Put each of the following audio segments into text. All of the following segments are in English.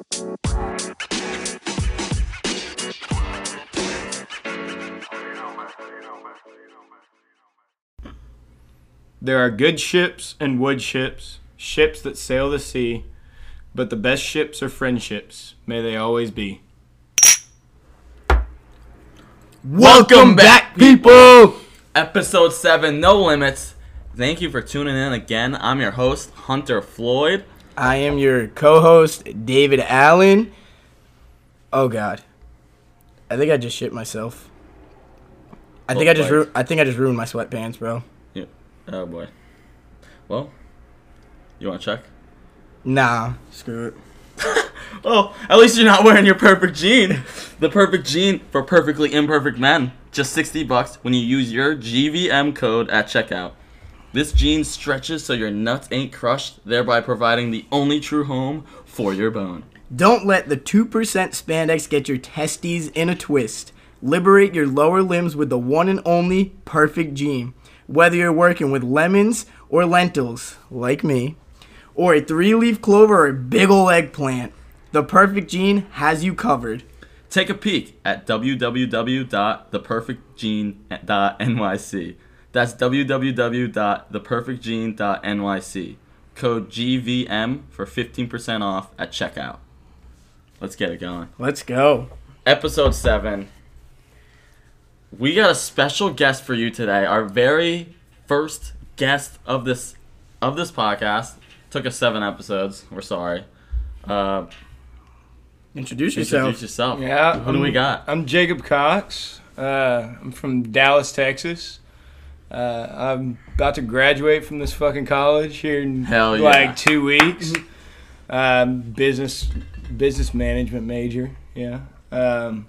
There are good ships and wood ships, ships that sail the sea, but the best ships are friendships. May they always be. Welcome back, people! Episode 7, No Limits. Thank you for tuning in again. I'm your host, Hunter Floyd. I am your co-host, David Allen. Oh God, I think I just shit myself. I think oh, I just ru- I think I just ruined my sweatpants, bro. Yeah. Oh boy. Well, you want to check? Nah, screw it. Oh, at least you're not wearing your perfect jean. The perfect jean for perfectly imperfect men. Just 60 bucks when you use your GVM code at checkout. This jean stretches so your nuts ain't crushed, thereby providing the only true home for your bone. Don't let the two percent spandex get your testes in a twist. Liberate your lower limbs with the one and only perfect jean. Whether you're working with lemons or lentils, like me, or a three-leaf clover or a big ol' eggplant, the perfect jean has you covered. Take a peek at www.theperfectjean.nyc. That's www.theperfectjean.nyc. Code GVM for 15% off at checkout. Let's get it going. Let's go. Episode 7. We got a special guest for you today. Our very first guest of this of this podcast. Took us 7 episodes. We're sorry. Uh, Introduce yourself. introduce yourself. Yeah. Who do we got? I'm Jacob Cox. Uh, I'm from Dallas, Texas. Uh, I'm about to graduate from this fucking college here in Hell yeah. like two weeks. Um, business business management major. Yeah. Um,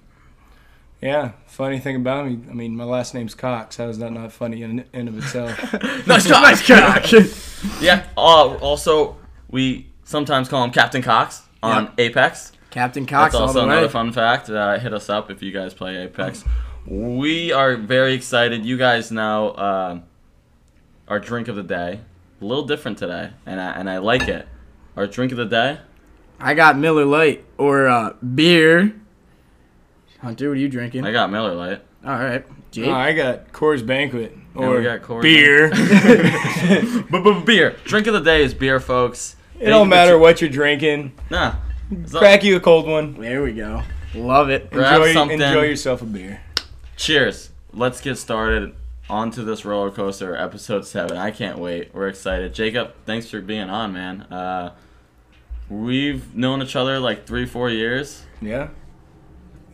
yeah. Funny thing about me, I mean, my last name's Cox. How is that not funny in in of itself? nice cock. Nice cock. yeah. Uh, also, we sometimes call him Captain Cox on Yep. Apex. Captain Cox That's all also the way. another fun fact. Uh, hit us up if you guys play Apex. We are very excited. You guys know uh, our drink of the day. A little different today, and I, and I like it. Our drink of the day. I got Miller Lite or uh, beer. Hunter, what are you drinking? I got Miller Lite. All right, Jake. Oh, I got Coors Banquet or we got Coors beer. But, but beer. Drink of the day is beer, folks. it don't matter what you're drinking. Nah. Crack you a cold one. There we go. Love it. Grab enjoy, something. enjoy yourself a beer. Cheers. Let's get started onto this roller coaster, episode seven. I can't wait. We're excited. Jacob, thanks for being on, man. Uh, we've known each other like three, four years. Yeah.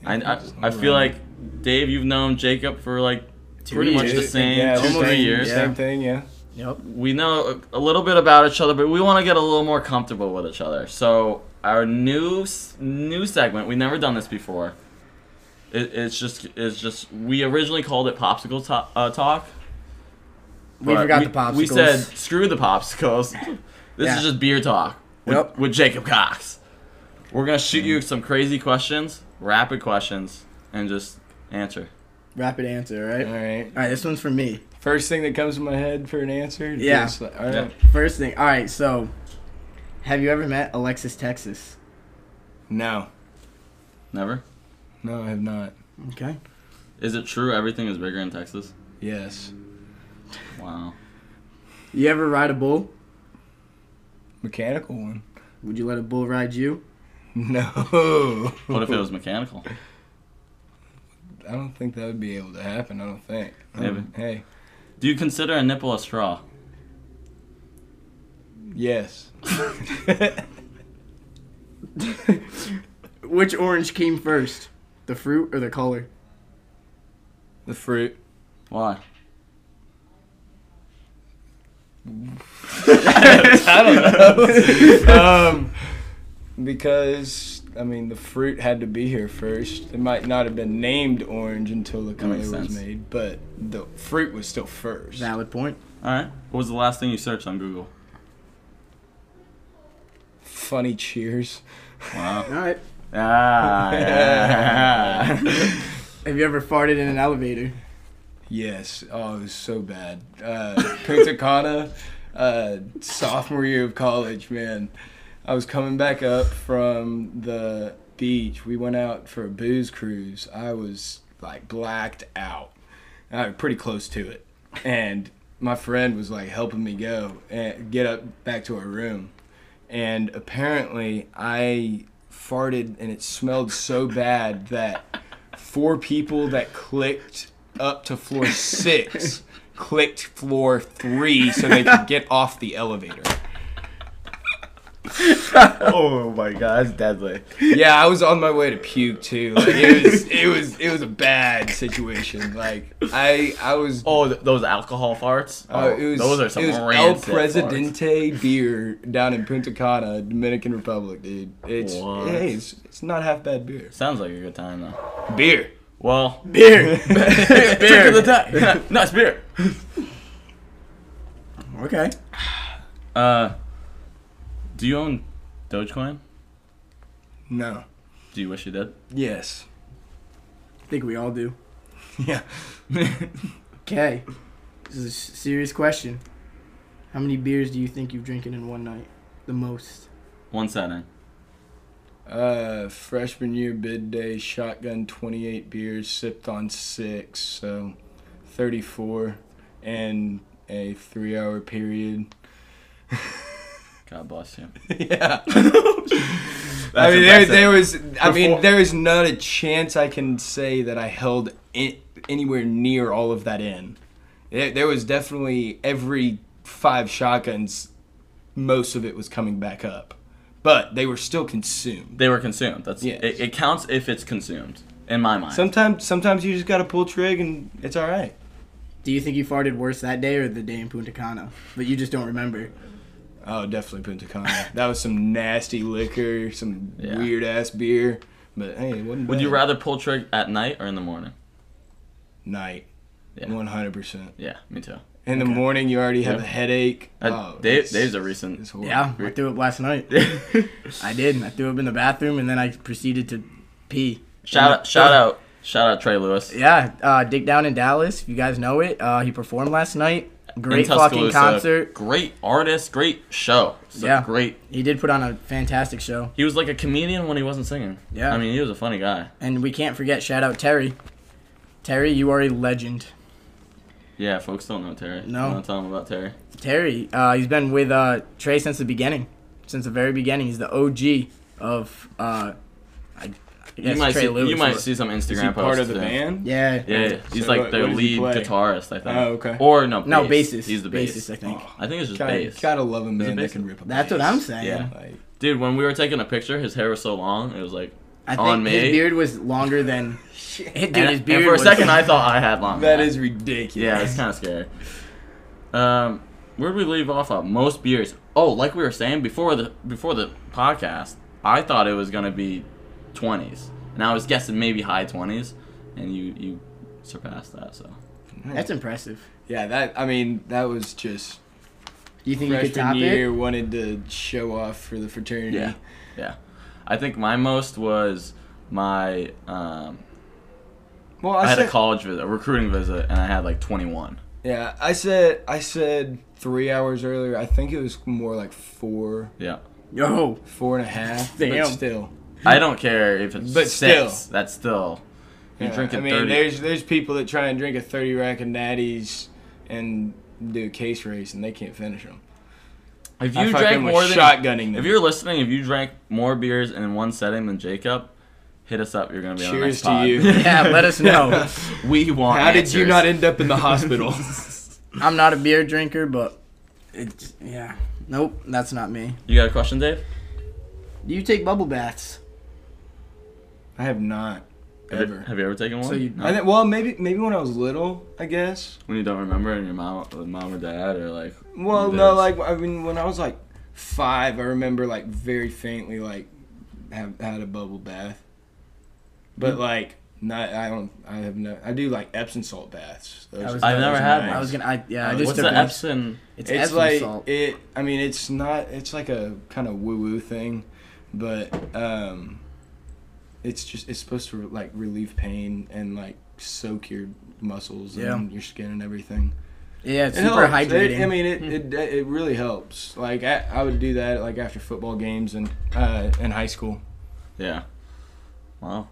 I, I, I feel like Dave, you've known Jacob for like pretty much the same yeah, two, same, three years. yeah. Same thing, yeah. Yep. We know a, a little bit about each other, but we want to get a little more comfortable with each other. So our new new segment, we've never done this before. It, it's just it's just we originally called it popsicle to- uh, talk. We forgot we, the popsicles. We said screw the popsicles. This Yeah. is just beer talk with, Yep. with Jacob Cox. We're gonna shoot you some crazy questions, rapid questions, and just answer. rapid answer, right? All right. All right, this one's for me. First thing that comes to my head for an answer. Yeah. just all right. Yeah. First thing. All right, so have you ever met Alexis Texas? No. Never. No, I have not. Okay. Is it true everything is bigger in Texas? Yes. Wow. You ever ride a bull? Mechanical one. Would you let a bull ride you? No. What if it was mechanical? I don't think that would be able to happen. I don't think. Um, Maybe. Hey. Do you consider a nipple a straw? Yes. Which orange came first? The fruit or the color? the fruit. Why? I don't know. um, because I mean, the fruit had to be here first. It might not have been named orange until the color was sense. made, but the fruit was still first. Valid point. All right. What was the last thing you searched on Google? Funny cheers. Wow. All right. Ah, yeah. Have you ever farted in an elevator? Yes. Oh, it was so bad. Uh, Punta Cana, uh, sophomore year of college, man. I was coming back up from the beach. We went out for a booze cruise. I was like blacked out. I was pretty close to it. And my friend was like helping me go and get up back to our room. And apparently I farted and it smelled so bad that four people that clicked up to floor six clicked floor three so they could get off the elevator. oh my god, that's deadly. Yeah, I was on my way to puke too. Like it was, it was, it was a bad situation. Like I, I was. Oh, th- those alcohol farts. Uh, it was, those are some it was El rancid farts. Presidente beer down in Punta Cana, Dominican Republic, dude. It's What? hey, it's, it's not half bad beer. Sounds like a good time though. Beer. Well, Beer. beer. of the time. no, it's beer. okay. Uh, do you own Dogecoin? No. Do you wish you did? Yes. I think we all do. Yeah. Okay. This is a serious question. How many beers do you think you've drinking in one night? The most. One setting. Uh, freshman year bid day, shotgun 28 beers, sipped on six, so 34, and a three hour period. God bless you. yeah. I mean, there, there was. I mean, there is not a chance I can say that I held it anywhere near all of that in. There, there was definitely every five shotguns, most of it was coming back up, but they were still consumed. They were consumed. That's Yes. it, it. counts if it's consumed. In my mind. Sometimes, sometimes you just gotta pull trig and it's all right. Do you think you farted worse that day or the day in Punta Cana? But you just don't remember. Oh, definitely Punta Cana. that was some nasty liquor, some Yeah. weird ass beer. But hey, it wasn't Would you rather pull trig at night or in the morning? night? Yeah. One hundred percent. Yeah, me too. In the morning, you already have Yeah. a headache. Oh, Dave, it's- Dave's a recent. it's. Yeah, I threw up last night. I did. I threw up in the bathroom and then I proceeded to pee. shout out! Shout out! Shout out Trey Lewis. Yeah, uh, Dick Down in Dallas. If you guys know it, uh, he performed last night. Great in fucking concert. Great artist. Great show. So Yeah. Great. He did put on a fantastic show. He was like a comedian when he wasn't singing. Yeah. I mean, he was a funny guy. And we can't forget, shout out Terry. Terry, you are a legend. Yeah, folks don't know Terry. No. To tell them about Terry? Terry, uh, he's been with uh, Trey since the beginning. Since the very beginning. He's the OG of, uh, I, I guess you might Trey see. Lewis. you might see some Instagram Is he posts. part of the today. band? Yeah. Yeah, yeah. he's So like what- their what lead guitarist, I think. Oh, okay. Or no, No, bassist. He's the bassist. Bassist, I think. I think it's just Gotta, bass. gotta love a man that can rip a That's what. I'm saying. Yeah. Like, Dude, when we were taking a picture, his hair was so long. It was like I On me? his beard was longer than. Shit, Dude, and, his and beard for a second, I thought I had long. that hair. is ridiculous. Yeah, it's kind of scary. Um, where did we leave off at? Most beers. Oh, like we were saying before the before the podcast, I thought it was gonna be twenties, and I was guessing maybe high twenties, and you you surpassed that. So That's impressive. Yeah, that. I mean, that was just you think you could freshman top year. it? Wanted to show off for the fraternity. Yeah. yeah, I think my most was my um. Well, I, I, had said, a college visit, a recruiting visit, and I had like twenty one. yeah, I said I said three hours earlier. I think it was more like four, Yeah, Yo. four and a half. Damn. But still, I don't care if it's But six. still. That's still. You're Yeah, drinking I mean, thirty. there's there's people that try and drink a thirty rack of natties and do a case race and they can't finish them. If you fucking drank was more than shotgunning them. If you're listening, if you drank more beers in one setting than Jacob, hit us up. You're gonna be on the Cheers next pod. to you. Yeah, let us know. we want. How did you not end up in the hospital? I'm not a beer drinker, but it's yeah. Nope, that's not me. You got a question, Dave? Do you take bubble baths? I have not Have you, ever. have you ever taken one? So you- No? I think, well, maybe maybe when I was little, I guess. when you don't remember, and your mom, mom or dad, or like. Well, no, like I mean, when I was like five, I remember like very faintly like have had a bubble bath, but like not. I don't. I have no. I do like Epsom salt baths. Those- I was- I've never had nice. I was gonna. I, yeah, I Uh, just What's took the. Epsom? It's, It's Epsom like salt. it. I mean, it's not. It's like a kind of woo woo thing, but um, it's just it's supposed to like relieve pain and like soak your muscles Yeah. and your skin and everything. Yeah, it's It super helps. It- hydrating. I mean, it, it it really helps. Like I, I would do that like after football games and uh, in high school. Yeah. Wow.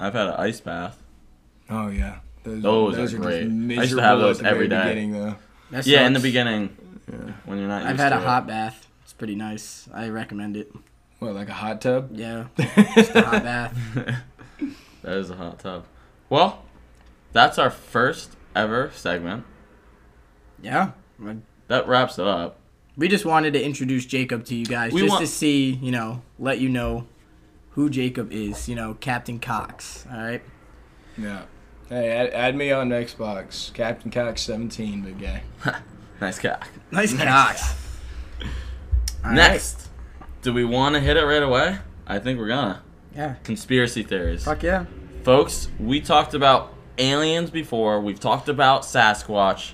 I've had an ice bath. Oh yeah, those, Those are just great. I used to have those at the every very day. Beginning, though. Yeah, in the beginning Yeah. when you're not. I've had to a it. hot bath. It's pretty nice. I recommend it. What like a hot tub? Yeah, just a hot bath. that is a hot tub. Well, that's our first ever segment. Yeah. That wraps it up. We just wanted to introduce Jacob to you guys, We just want- to see, you know, let you know who Jacob is. You know, Captain Cox. All right. Yeah. Hey, add, add me on Xbox. Captain Cox 17, big guy. Nice cock. Nice Cox. All right. Next, do we want to hit it right away? I think we're gonna. Yeah. Conspiracy theories. Fuck yeah. Folks, we talked about aliens before. We've talked about Sasquatch.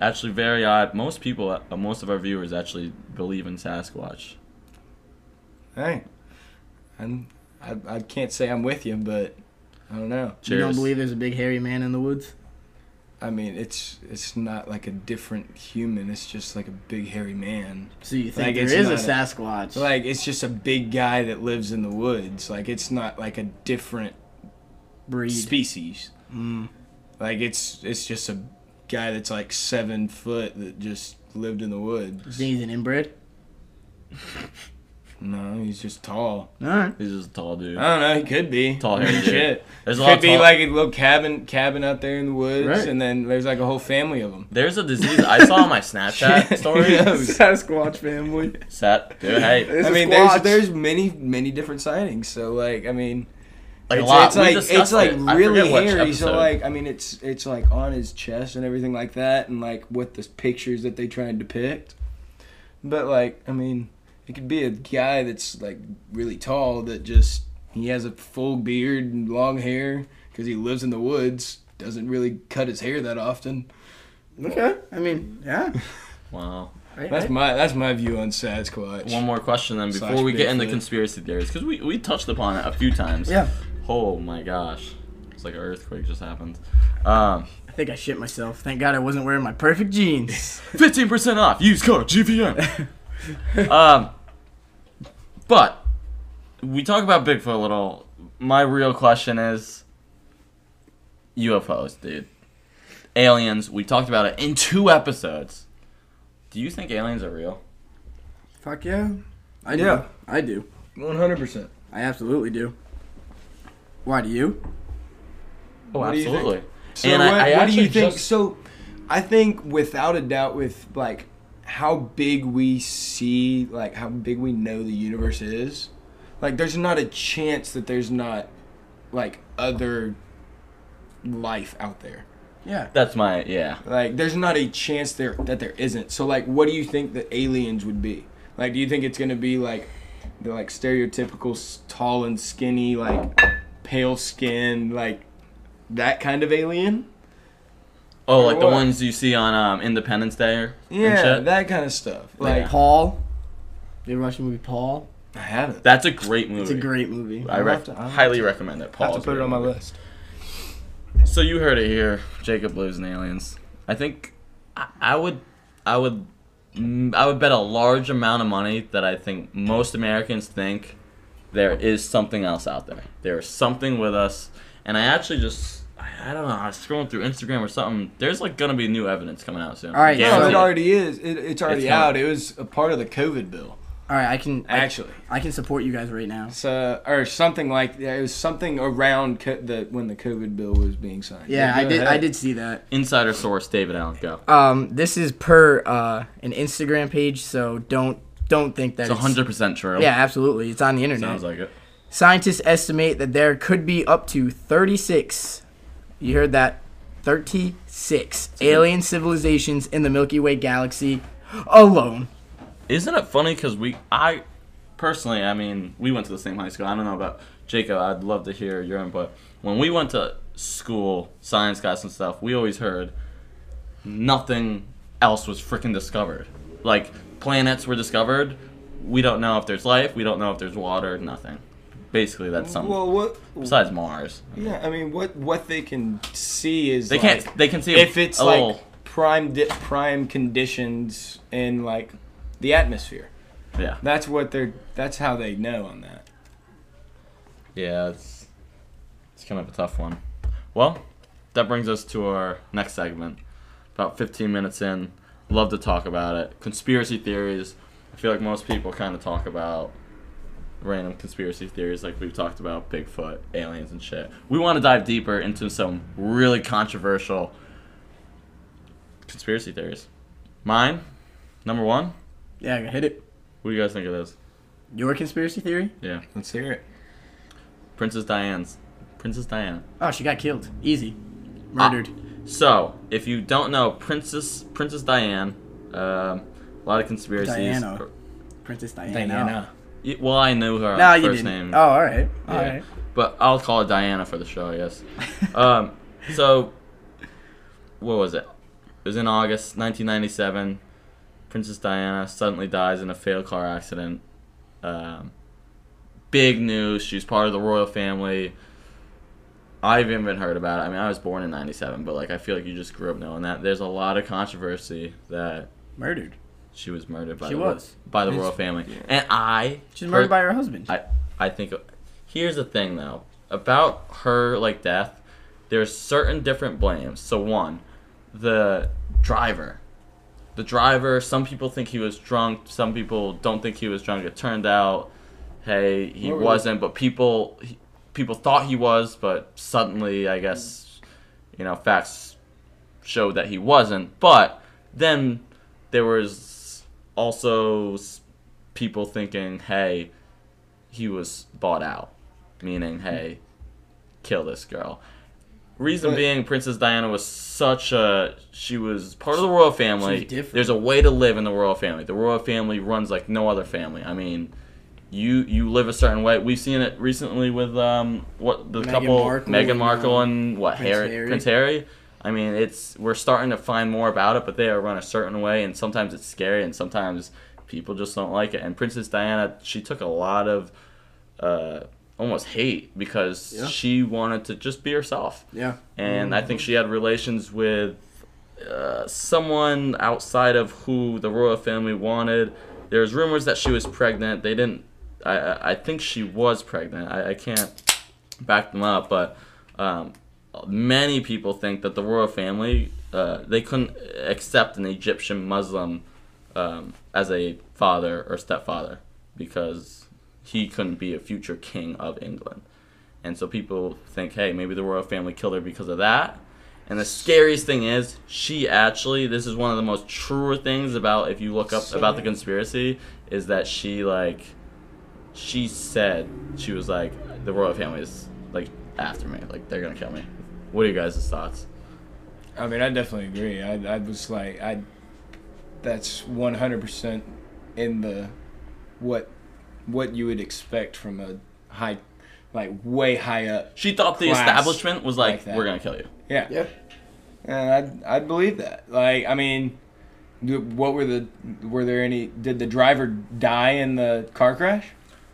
Actually, very odd. Most people, uh, most of our viewers actually believe in Sasquatch. Hey, I'm, I, I can't say I'm with you, but I don't know. Cheers. You don't believe there's a big hairy man in the woods? I mean, it's it's not like a different human. It's just like a big hairy man. So you think Like, there it's a not a- Sasquatch? Like it's just a big guy that lives in the woods. Like it's not like a different breed. species. Mm. Like it's it's just a guy that's like seven foot that just lived in the woods. he's an inbred? No, he's just tall. All right. He's just a tall dude. I don't know. He could be Tall hairy. Shit. There's a lot Could of be tall- like a little cabin cabin out there in the woods, Right. and then there's like a whole family of them. There's a disease I saw on my Snapchat story. Sasquatch family. Sat, dude, hey, It's I a mean, there's squatch. there's many many different sightings. So like, I mean, like a it's, lot. it's we like discussed it's like it. I really forget which hairy. So episode. like, I mean, it's it's like on his chest and everything like that, and like with the pictures that they try and depict. But like, I mean, it could be a guy that's like really tall that just he has a full beard and long hair because he lives in the woods. Doesn't really cut his hair that often. Okay. I mean, yeah. wow. Right, That's right. my that's my view on Sasquatch. One more question then before Slash we get into Bigfoot. conspiracy theories because we, we touched upon it a few times. Yeah. Oh my gosh, it's like an earthquake just happened. Um, I think I shit myself. Thank God I wasn't wearing my perfect jeans. fifteen percent off. Use code GVM. um, but we talk about Bigfoot a little. My real question is UFOs, dude. Aliens. We talked about it in two episodes. Do you think aliens are real? Fuck yeah. I Yeah. do. I do. One hundred percent. I absolutely do. Why do you? Oh, What do you think? absolutely. So And what, I what do you think? just- So, I think without a doubt, with like how big we see, like how big we know the universe is, like there's not a chance that there's not like other life out there. Yeah. That's my yeah. Like there's not a chance there that there isn't. So like, what do you think the aliens would be? Like, do you think it's gonna be like the like stereotypical tall and skinny, like pale skin, like that kind of alien? Oh, Or like the what? ones you see on um, Independence Day or and Yeah, shit? that kind of stuff. Like Like Paul. You ever watch the movie Paul? I haven't. That's a great movie. It's a great movie. I I'll rec- to- highly to- recommend it. I Paul have to put it on my list. So you heard it here. Jacob believes in aliens. I think I, I would, I would, mm, I would bet a large amount of money that I think most Americans think there is something else out there. There is something with us, and I actually just. I I don't know. I was scrolling through Instagram or something. There's like gonna be new evidence coming out soon. All right, No, Guaranteed. it already is. It, it's already It's out. It was a part of the COVID bill, All right, I can actually. I can support you guys right now. So, or something like yeah, it was something around co- the when the COVID bill was being signed. Yeah, I go did I did see that. Insider source, David Allen. Go. Um, this is per uh an Instagram page, so don't don't think that It's 100 percent true. Yeah, absolutely. It's on the internet. Sounds like it. Scientists estimate that there could be up to 36. You heard that? 36 alien civilizations in the Milky Way galaxy alone. Isn't it funny because we, I, personally, I mean, we went to the same high school. I don't know about Jacob. I'd love to hear your input. When we went to school, science class and stuff, we always heard nothing else was freaking discovered. Like planets were discovered. We don't know if there's life. We don't know if there's water. Nothing. Basically, that's something. Well, what? Besides Mars, Yeah, I mean, what what they can see is they like, can't. They can see if it's a like little. prime di- prime conditions in like the atmosphere. Yeah. That's what they're. That's how they know on that. Yeah, it's it's kind of a tough one. Well, that brings us to our next segment. About 15 minutes in, love to talk about it. Conspiracy theories. I feel like most people kind of talk about random conspiracy theories, like we've talked about Bigfoot, aliens, and shit. We want to dive deeper into some really controversial conspiracy theories. Mine, number one. Yeah, hit it. What do you guys think of this? Your conspiracy theory? Yeah, Let's hear it. Princess Diane's. Princess Diana. Oh, she got killed. Easy. Murdered. So, if you don't know, Princess Princess Diane, um, a lot of conspiracies. Diana. Princess Diana. Diana. Y- Well, I knew her No, you first didn't. name, Oh, all right. All right. but I'll call her Diana for the show, I guess. um, so, what was it? It was in August 1997. Princess Diana suddenly dies in a fatal car accident. Um, big news. She's part of the royal family. I've even heard about it. I mean, I was born in '97, but like, I feel like you just grew up knowing that. There's a lot of controversy that Murdered. She was murdered by She the was. by the royal family, and I She's murdered by her husband. I I think here's the thing though about her like death. There's certain different blames. So one, the driver. The driver. Some people think he was drunk. Some people don't think he was drunk. It turned out, hey, he wasn't. But people he, people thought he was. But suddenly, I guess, you know, facts showed that he wasn't. But then there was also people thinking, hey, he was bought out, meaning, hey, kill this girl. Reason But- being, Princess Diana was such a she was part of the royal family. There's a way to live in the royal family. The royal family runs like no other family. I mean, you you live a certain way. We've seen it recently with um what the Meghan couple Markle Meghan and, Markle uh, and what Prince Harry, Harry. Prince Harry. I mean, it's we're starting to find more about it, but they are run a certain way, and sometimes it's scary, and sometimes people just don't like it. And Princess Diana, she took a lot of uh, almost hate because Yeah. she wanted to just be herself, yeah. and I think she had relations with uh, someone outside of who the royal family wanted. There's rumors that she was pregnant. They didn't. I I I think she was pregnant. I, I can't back them up, but um, many people think that the royal family uh, they couldn't accept an Egyptian Muslim um, as a father or stepfather because he couldn't be a future king of England. And so people think, hey, maybe the royal family killed her because of that. And the scariest thing is, she actually, this is one of the most truer things about, if you look up about the conspiracy, is that she, like, she said, she was like, the royal family is, like, after me. Like, they're gonna kill me. What are you guys' thoughts? I mean, I definitely agree. I, I was like, I. That's one hundred percent in the, what, what you would expect from a high, like way high up. She thought the Class establishment was like, like we're gonna kill you. Yeah. Yeah. And I'd, I'd believe that. Like, I mean, what were the, were there any, did the driver die in the car crash?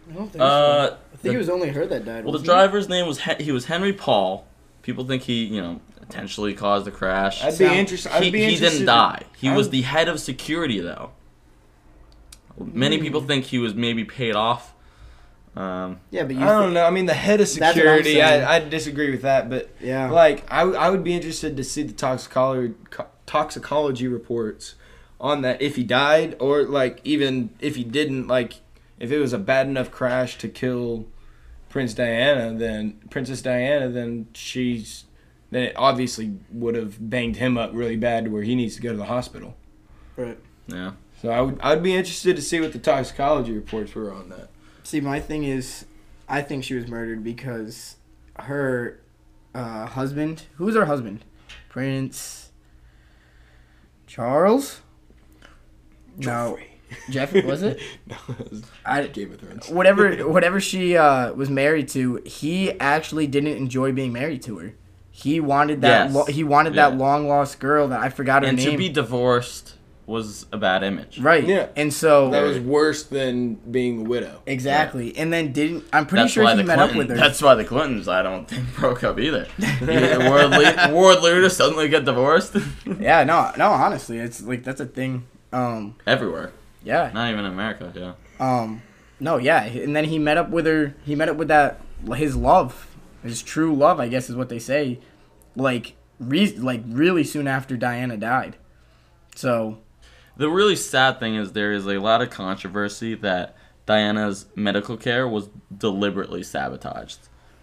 I don't think Uh, so. I think it was only her that died. Well, the wasn't it? driver's name was Hen- he was Henry Paul. People think he, you know, intentionally caused the crash. I'd be Sound- interested. I'd he, be he didn't die. He I was the head of security, though. Many Hmm. people think he was maybe paid off. Um, Yeah, but you. I don't thi- know. I mean, the head of That's what I'm security. I, I disagree with that, but Yeah. like, I, I would be interested to see the toxicology toxicology reports on that if he died or like even if he didn't. Like, if it was a bad enough crash to kill Prince Diana, then Princess Diana, then she's then it obviously would have banged him up really bad to where he needs to go to the hospital. Right. yeah. So I would I'd be interested to see what the toxicology reports were on that. See, my thing is, I think she was murdered because her uh, husband. Who's her husband? Prince Charles. No, Jeffrey was it? no, it was I Game of Thrones. whatever whatever she uh, was married to, he actually didn't enjoy being married to her. He wanted that. Yes. Lo- he wanted Yeah. that long lost girl that I forgot her And name. to be divorced was a bad image. Right. Yeah. And so That was worse than being a widow. exactly. And then didn't I'm pretty That's sure he the met Clinton, up with her. That's why the Clintons, I don't think, broke up either. Yeah, world, lead, world leaders suddenly get divorced yeah, no, no, honestly, it's like that's a thing. Um, everywhere. Yeah. Not even in America. Yeah. Um, no, yeah, and then he met up with her. He met up with that his love, his true love, I guess is what they say. Like, re- like really soon after Diana died. So The really sad thing is there is a lot of controversy that Diana's medical care was deliberately sabotaged.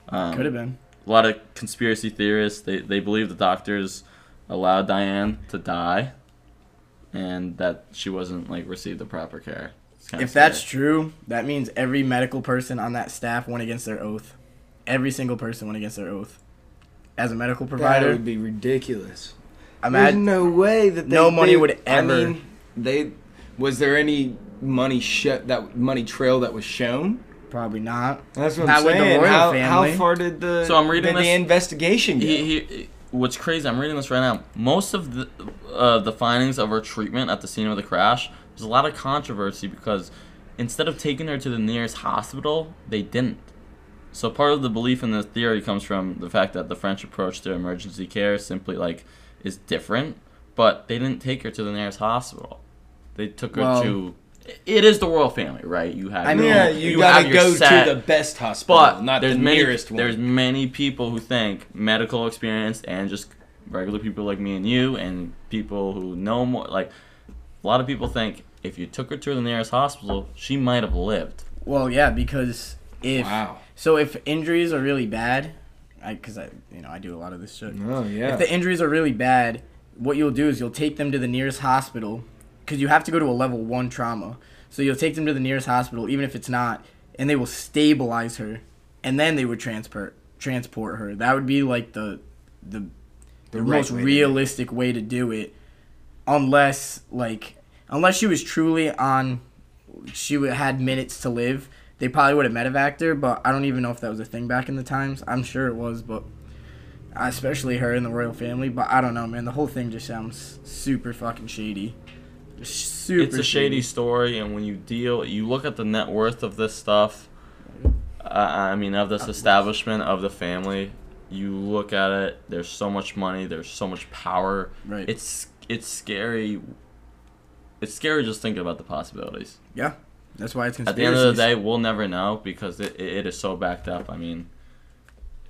Um, could have been. a lot of conspiracy theorists they, they believe the doctors allowed Diane to die and that she wasn't like received the proper care. If that's scary. true, that means every medical person on that staff went against their oath. Every single person went against their oath. As a medical provider, That provider, would be ridiculous. There's imagine no way that they, No money they- would I ever- mean, they was there any money sh- that money trail that was shown? probably not. That's what Not I'm with the saying. royal how, family. how far did the So I'm reading did the this- investigation go? he, he, what's crazy, I'm reading this right now. Most of the uh, the findings of her treatment at the scene of the crash, there's a lot of controversy because instead of taking her to the nearest hospital, they didn't. So part of the belief in this theory comes from the fact that the French approach to emergency care simply like is different, but they didn't take her to the nearest hospital. They took her Well- to. It is the royal family, right? You have. I your mean, own- yeah, you, have gotta go set- to the best hospital, but not there's the many, nearest one. There's many people who think medical experience and just regular people like me and you and people who know more. Like a lot of people think if you took her to the nearest hospital, she might have lived. Well, yeah, because if wow. so, if injuries are really bad, I because I you know I do a lot of this shit. Oh yeah. If the injuries are really bad, what you'll do is you'll take them to the nearest hospital because you have to go to a level one trauma. So you'll take them to the nearest hospital, even if it's not, and they will stabilize her, and then they would transport transport her. That would be like the the, the, right most way realistic way to do it, unless like unless she was truly on, she would, had minutes to live. They probably would have medevaced her, but I don't even know if that was a thing back in the times. I'm sure it was, but especially her and the royal family. But I don't know, man. The whole thing just sounds super fucking shady. Super. it's a shady story, and when you deal, you look at the net worth of this stuff. Uh, I mean, of this establishment of the family, you look at it. There's so much money. There's so much power. Right. It's it's scary. It's scary just thinking about the possibilities. yeah. That's why it's At the end of the day, we'll never know because it, it is so backed up. I mean,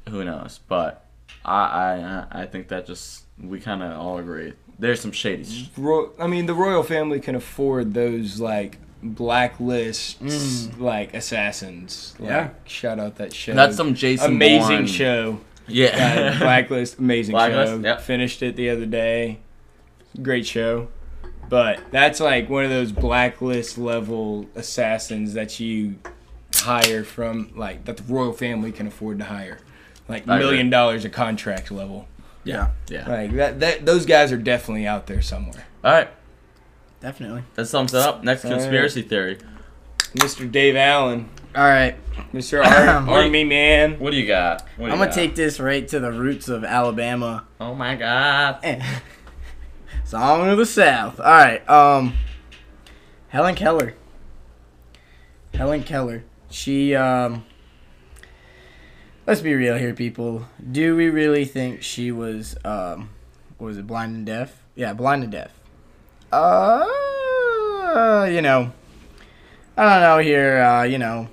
who knows? But I I I think that just we kind of all agree. There's some shady. sh- Ro- I mean, the royal family can afford those like blacklist Mm. like assassins. Like, Yeah. shout out that show. That's some Jason amazing Bourne- show. Yeah. Uh, Blacklist, amazing Blacklist, show. yep. Finished it the other day. Great show. But that's like one of those blacklist level assassins that you hire from like that the royal family can afford to hire. Like million dollars a contract level. Yeah, yeah. Like that, that those guys are definitely out there somewhere. All right. definitely. That sums it up. Next All right. conspiracy theory. Mr. Dave Allen, All right, Mr. Ar- Army Man. What do you got? What do I'm you gonna got? take this right to the roots of Alabama. Oh my god. Song of the South. All right. Um, Helen Keller. Helen Keller. She um. Let's be real here, people. Do we really think she was um, was it, blind and deaf? Yeah, blind and deaf. Uh, you know, I don't know here. Uh, you know,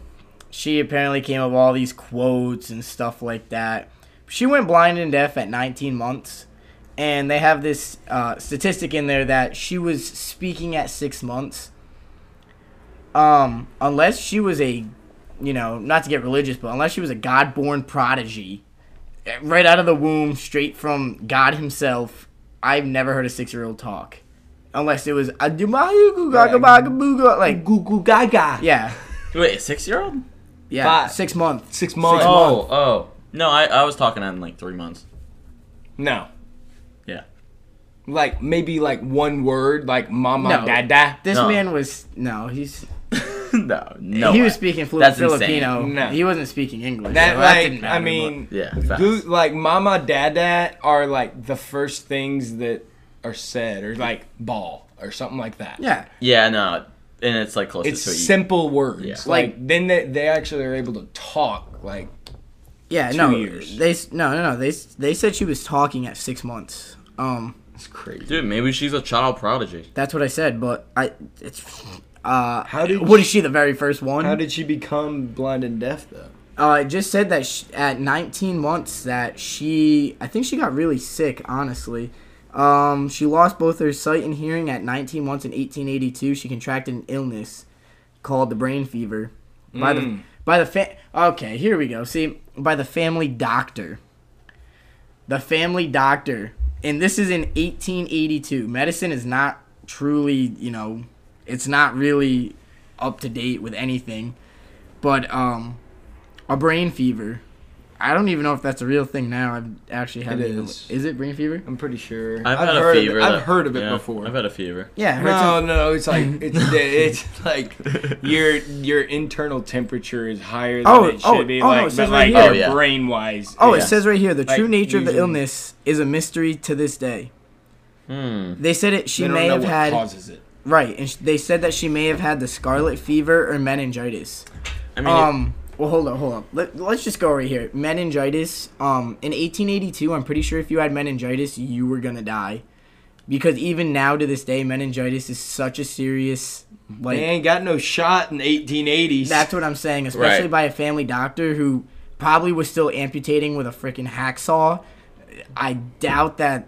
she apparently came up with all these quotes and stuff like that. She went blind and deaf at 19 months and they have this uh, statistic in there that she was speaking at six months. Um, unless she was a, you know, not to get religious, but unless she was a God-born prodigy, eh, right out of the womb, straight from God Himself, I've never heard a six-year-old talk, unless it was "Adumayugu-gaga-baga-booga," like Goo goo gaga. yeah, Wait, a six year old? yeah, Five. six months. Six months. Oh, oh. No, I, I was talking in like three months. No. Yeah. Like maybe like one word, like mama, No. dada. This No. man was no, he's no, no. he way. was speaking flu- That's. Filipino. No. He wasn't speaking English. That so like didn't matter, I mean, Yeah, facts. like mama, dada are like the first things that are said, or like ball. or something like that. Yeah. Yeah, no, and it's like close It's to a simple words. Yeah. Like, then they, they actually are able to talk. Like Yeah, Two no, years. they no no no they they said she was talking at six months. Um, it's crazy. Dude, maybe she's a child prodigy. that's what I said, but I it's uh How did what she- is she the very first one? How did she become blind and deaf though? uh, it just said that sh at 19 months that she I think she got really sick. Honestly, um, she lost both her sight and hearing at 19 months in 1882. She contracted an illness called the brain fever by the Mm. by the fa- okay here we go see by the family doctor the family doctor and this is in 1882 medicine is not truly you know it's not really up to date with anything but um a brain fever i don't even know if that's a real thing now i've actually had It even- is. is it brain fever I'm pretty sure. I've, had heard a of fever. it. I've heard of it yeah, before. I've had a fever. yeah I heard no, some- no, it's like it's it's like your your internal temperature is higher than Oh, it should oh, be. oh, no, like, it but says like right here. Oh, yeah. brain wise. oh yeah. it says right here the true Like, nature of the illness is a mystery to this day Hmm. they said it she they don't may know have what had causes it. Right, and sh- they said that she may have had the scarlet fever or meningitis. I mean, um, well, hold on, hold on. Let, let's just go right here. Meningitis. Um, in 1882, I'm pretty sure if you had meningitis, you were gonna die, because even now to this day, meningitis is such a serious like. they ain't got no shot in 1880s. That's what I'm saying, especially Right. by a family doctor who probably was still amputating with a freaking hacksaw. I doubt that.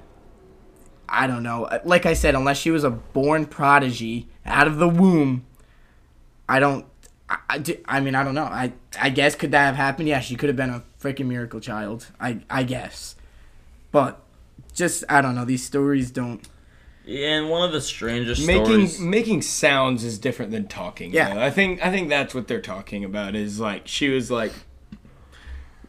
I don't know. Uh, like I said, unless she was a born prodigy out of the womb, I don't. I, I, do- I mean, I don't know. I I guess could that have happened? Yeah, she could have been a freaking miracle child. I I guess, but just I don't know. These stories don't. yeah, and one of the strangest making stories. making sounds is different than talking. Yeah. though. I think I think that's what they're talking about. Is like she was like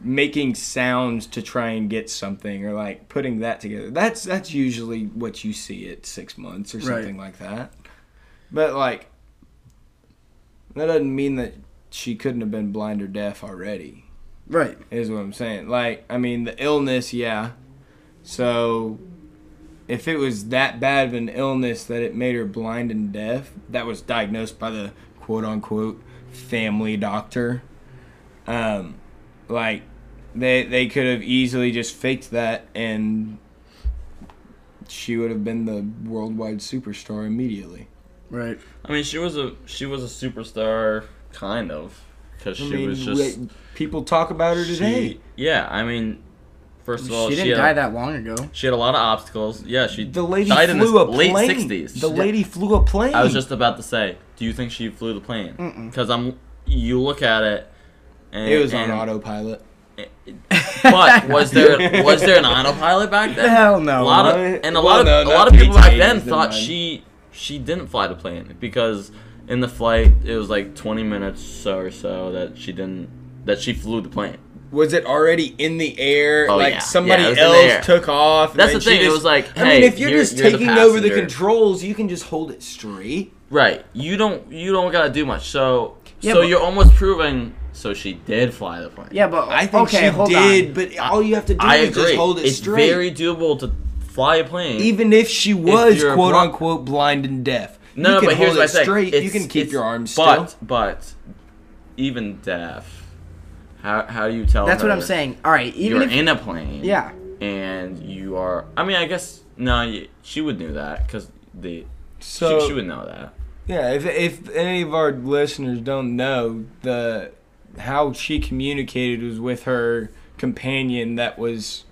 making sounds to try and get something, or like putting that together. That's that's usually what you see at six months or Right. something like that. But like that doesn't mean that she couldn't have been blind or deaf already. Right. Is what I'm saying. Like, I mean, the illness, yeah. So, if it was that bad of an illness that it made her blind and deaf, that was diagnosed by the quote unquote family doctor. Um, like, they they could have easily just faked that, and she would have been the worldwide superstar immediately. Right. I mean, she was a she was a superstar, kind of, because she mean, was just. wait, people talk about her today. She, yeah, I mean, first of all, she she, didn't had, die that long ago. she had a lot of obstacles. Yeah, she The lady died in flew the a late plane. sixties. The lady flew a plane. I was just about to say, do you think she flew the plane? Because I'm, you look at it, and It was on autopilot. But was there was there an autopilot back then? Hell no. a lot of and a Well, lot of no, a lot of people back then thought she she didn't fly the plane because in the flight it was like 20 minutes so or so that she didn't that she flew the plane. Was it already in the air? Oh, like yeah. somebody Yeah, it was in the else took off. That's the thing, it was like, I mean, if you're you're- just you're the taking over the controls, you can just hold it straight. Right. You don't you don't gotta do much. So Yeah, so you're almost proving so she did fly the plane. Yeah, but I think okay, she hold did, on. but all you have to do I is agree. just hold it it's straight. very doable to fly a plane. Even if she was you're quote blo- unquote blind and deaf, no, you no, can but here's hold what I it say. straight. you can keep your arms but, still. But even deaf, how how do you tell? That's what I'm saying. All right, even You're if in a plane. yeah, And you are. I mean, I guess no. She would know that because the So she, she would know that. Yeah, if if any of our listeners don't know, the how she communicated was with her companion that was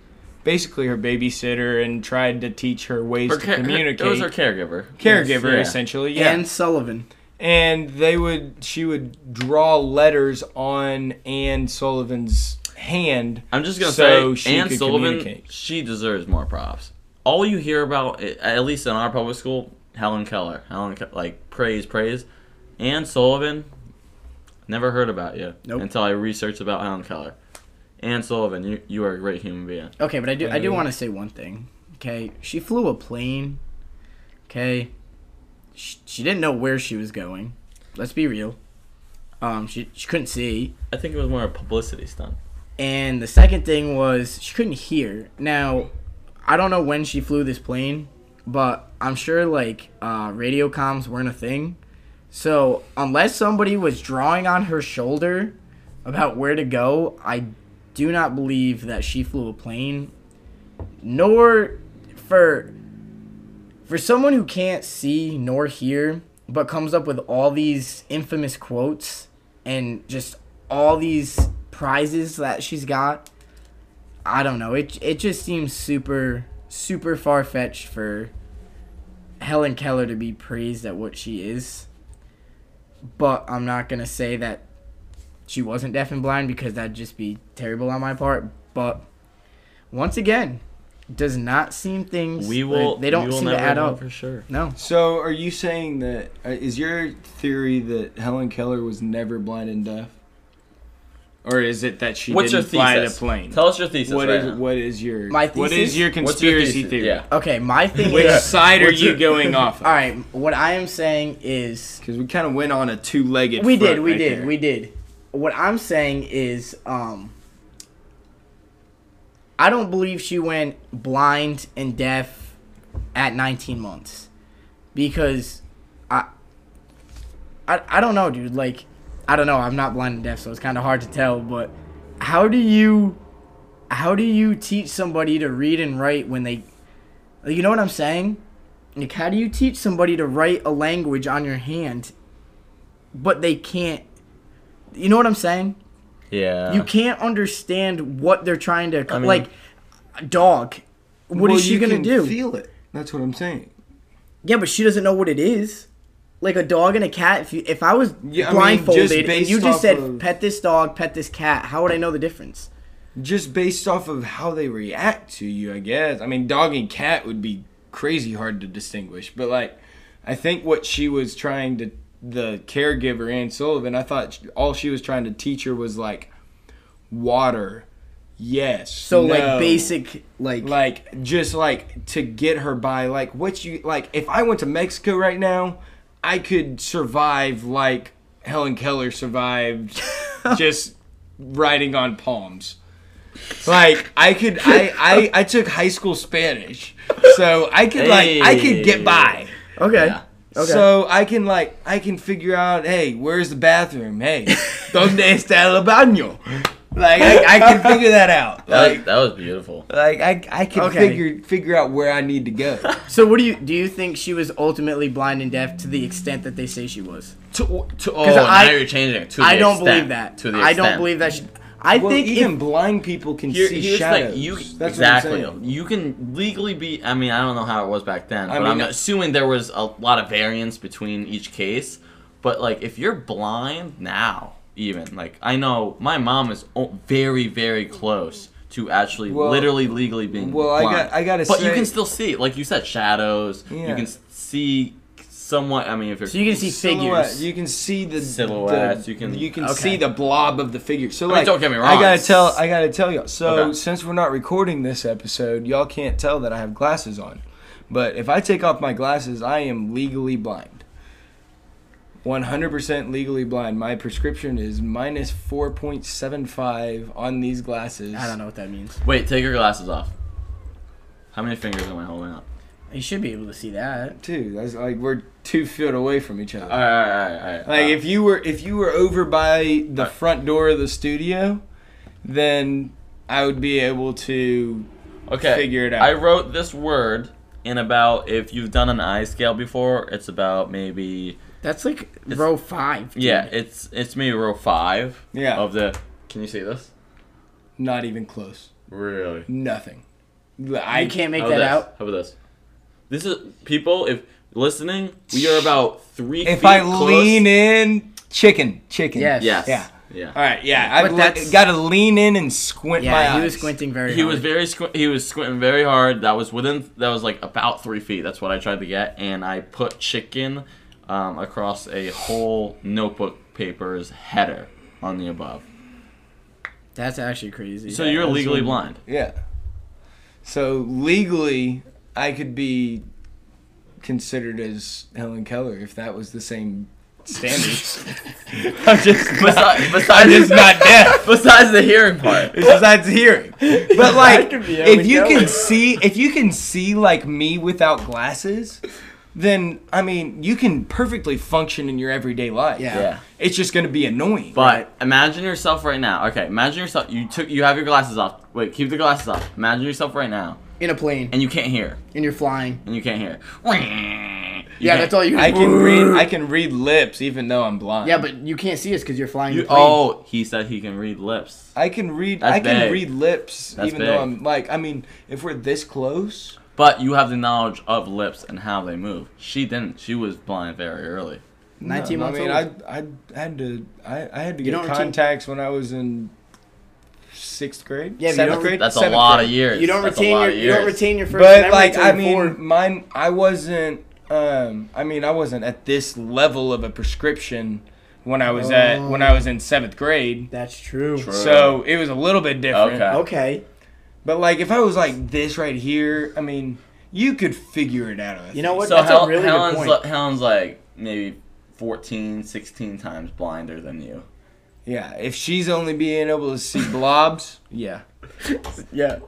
basically her babysitter and tried to teach her ways Her to ca- her- communicate. it was her caregiver. caregiver Yeah. essentially, yeah. Anne Sullivan. and they would she would draw letters on Anne Sullivan's hand. I'm just gonna so say, she Anne could Sullivan, communicate. she deserves more props. All you hear about, eh, at least in our public school, Helen Keller, Helen Ke- like praise, praise. Anne Sullivan, never heard about you Nope. until I researched about Helen Keller. Anne Sullivan, you you are a great human being. Okay, but I do I do want to say one thing. Okay, she flew a plane. Okay, she, she didn't know where she was going. Let's be real. Um, she she couldn't see. I think it was more a publicity stunt. And the second thing was she couldn't hear. Now, I don't know when she flew this plane, but I'm sure like uh, radio comms weren't a thing. So unless somebody was drawing on her shoulder about where to go, I do not believe that she flew a plane. Nor for for someone who can't see nor hear, but comes up with all these infamous quotes and just all these prizes that she's got. I don't know. It it just seems super super far fetched for Helen Keller to be praised at what she is. But I'm not gonna say that she wasn't deaf and blind because that'd just be terrible on my part. But once again, does not seem things We will. They don't will seem to add up. for sure. No. So, are you saying that uh, is your theory that Helen Keller was never blind and deaf, or is it that she What's your didn't fly thesis? plane? Tell us your thesis. What right is now. what is your My what thesis? is your What's your conspiracy thesis? theory? Yeah. Okay, my thing Which is side are What's you your- going off? all right. What I am saying is Because we kind of went on a two-legged. we did, front we right did, there. we did. What I'm saying is, um, I don't believe she went blind and deaf at 19 months because I, I, I don't know, dude. Like, I don't know. I'm not blind and deaf, so it's kind of hard to tell. But how do you, how do you teach somebody to read and write when they, you know what I'm saying? Like, how do you teach somebody to write a language on your hand, but they can't? You know what I'm saying? Yeah. You can't understand what they're trying to I mean- like. Dog. What is Well, she you gonna can do? Feel it. That's what I'm saying. yeah, but she doesn't know what it is. Like a dog and a cat. If you, if I was Yeah, I mean, blindfolded and you just said of- pet this dog, pet this cat, how would I know the difference? Just based off of how they react to you, I guess. I mean, dog and cat would be crazy hard to distinguish, but like, I think what she was trying to, the caregiver Anne Sullivan, I thought all she was trying to teach her was like, water, yes. So no. like basic like, like just like to get her by like what you like if i went to mexico right now i could survive like helen keller survived just riding on palms like i could I, I i took high school spanish so i could like i could get by okay. Yeah. Okay. so i can like i can figure out hey where's the bathroom hey donde está el baño like I, I can figure that out That, like that was beautiful. like I, I can Okay. figure figure out where I need to go. So what do you do? You think she was ultimately blind and deaf to the extent that they say she was? to, to Oh, I- now you're changing it to the I don't extent. believe that. To the I don't believe that. She, I well, think even if, blind people can Here, see here's shadows. thing. You That's exactly. What I'm. You can legally be. I mean, I don't know how it was back then, I but I'm mean, assuming there was a lot of variance between each case. But like, if you're blind now, even like I know my mom is very, very close to actually, Well- literally, legally being well, I got- I gotta But you can still see, like you said, shadows. yeah. You can see somewhat. I mean, if you're so you can see Silhouette. figures. You can see the Silhouettes, the- you can- you can Okay. see the blob of the figure. So mean, like, don't get me wrong I gotta tell. I gotta tell y'all. So Okay. since we're not recording this episode, y'all can't tell that I have glasses on. But if I take off my glasses, I am legally blind. 100% legally blind. My prescription is minus 4.75 on these glasses. I don't know what that means. Wait, take your glasses off. How many fingers am I holding up? You should be able to see that. Dude, that's like we're two feet away from each other. All right, all right, all right. Like Uh, if you were if you were over by the Alright. front door of the studio, then I would be able to okay, figure it out. I wrote this word in about if you've done an eye scale before, it's about maybe That's like It's- row five. dude. yeah, it's it's maybe row five. Yeah. Of the. Can you see this? not even close. Really? Nothing. You I can't make that about out. How about this? This is people. If listening, we are about three. if feet I close. lean in, chicken, chicken. Yes. Yes. Yeah. Yeah. All right. Yeah. But I've got to lean in and squint my Yeah, eyes. he was squinting very He hard. was very squ- he was squinting very hard. That was within that was like about three feet. That's what I tried to get, and I put chicken um, across a whole notebook paper's header on the above. That's actually crazy. So you're legally what- blind. Yeah. So legally, I could be considered as Helen Keller if that was the same standards. I'm just Besides, I'm besides, just not deaf. besides the hearing part. Besides the hearing, but like, could be how if you go. can see, if you can see like me without glasses, then I mean, you can perfectly function in your everyday life. Yeah. Yeah. It's just gonna be annoying. But imagine yourself right now. Okay, imagine yourself. You took. You have your glasses off. Wait, keep the glasses off. Imagine yourself right now, In a plane, and you can't hear. and you're flying. And you can't hear. You yeah, that's all you can. I can read. I can read lips even though I'm blind. Yeah, but you can't see us because you're flying You, the plane. oh, he said he can read lips. I can read. That's I can read lips That's even big. though I'm like. I mean, if we're this close. But you have the knowledge of lips and how they move. She didn't. She was blind very early. 19 no, months I mean, old. I, I had to. I, I had to You get don't retain- contacts when I was in sixth grade. Yeah, but you seventh don't- grade. That's a lot grade. of years. you don't That's retain your you don't retain your first. But like, I mean, four. mine. I wasn't. Um, I mean, I wasn't at this level of a prescription when I was at when I was in seventh grade. that's true. True. So it was a little bit different. Okay. Okay, But like, if I was like this right here, I mean, you could figure it out. I you know what? So that's Hel- a really Helen's, good point. li- Helen's like maybe 14, 16 times blinder than you. Yeah, if she's only being able to see blobs, yeah. yeah.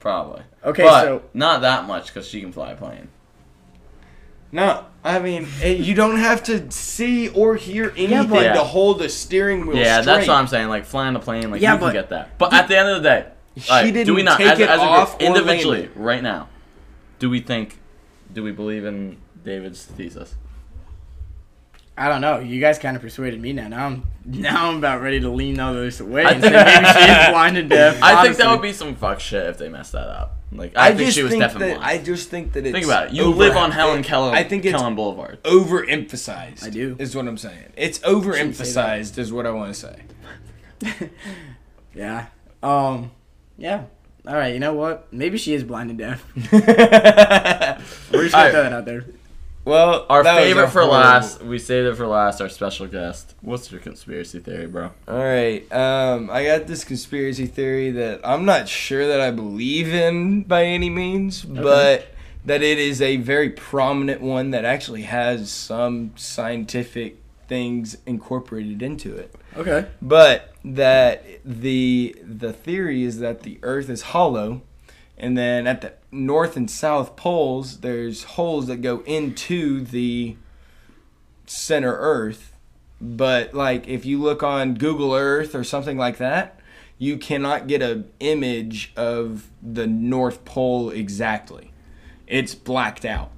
Probably. Okay, but so not that much because she can fly a plane. No, I mean eh, you don't have to see or hear anything but- to hold the steering wheel. yeah, straight. that's what I'm saying. Like flying a plane, like Yeah, you can get that. But at the end of the day, She alright, didn't do we not take as, it as a off group, or individually land right now? Do we think? Do we believe in David's thesis? I don't know. You guys kind of persuaded me now. Now I'm now I'm about ready to lean the other way and say maybe she is blind and deaf. I think that would be some fuck shit if they messed that up. Like I, think just she was think definitely that blind. I just think that it's think about it. You over- live on Helen it- Keller. I think it's Kellen Boulevard. overemphasized. I do. Is what I'm saying. It's overemphasized is what I want to say. Yeah. Um. Yeah. All right. You know what? Maybe she is blind and deaf. We're just gonna Alright. throw that out there. Well, our that favorite for horrible- last. We saved it for last. Our special guest. What's your conspiracy theory, bro? All right. Um, I got this conspiracy theory that I'm not sure that I believe in by any means, but that it is a very prominent one that actually has some scientific things incorporated into it. Okay. But that the the theory is that the Earth is hollow, and then at the north and south poles there's holes that go into the center Earth. But like if you look on Google Earth or something like that, you cannot get a image of the North Pole exactly. It's blacked out.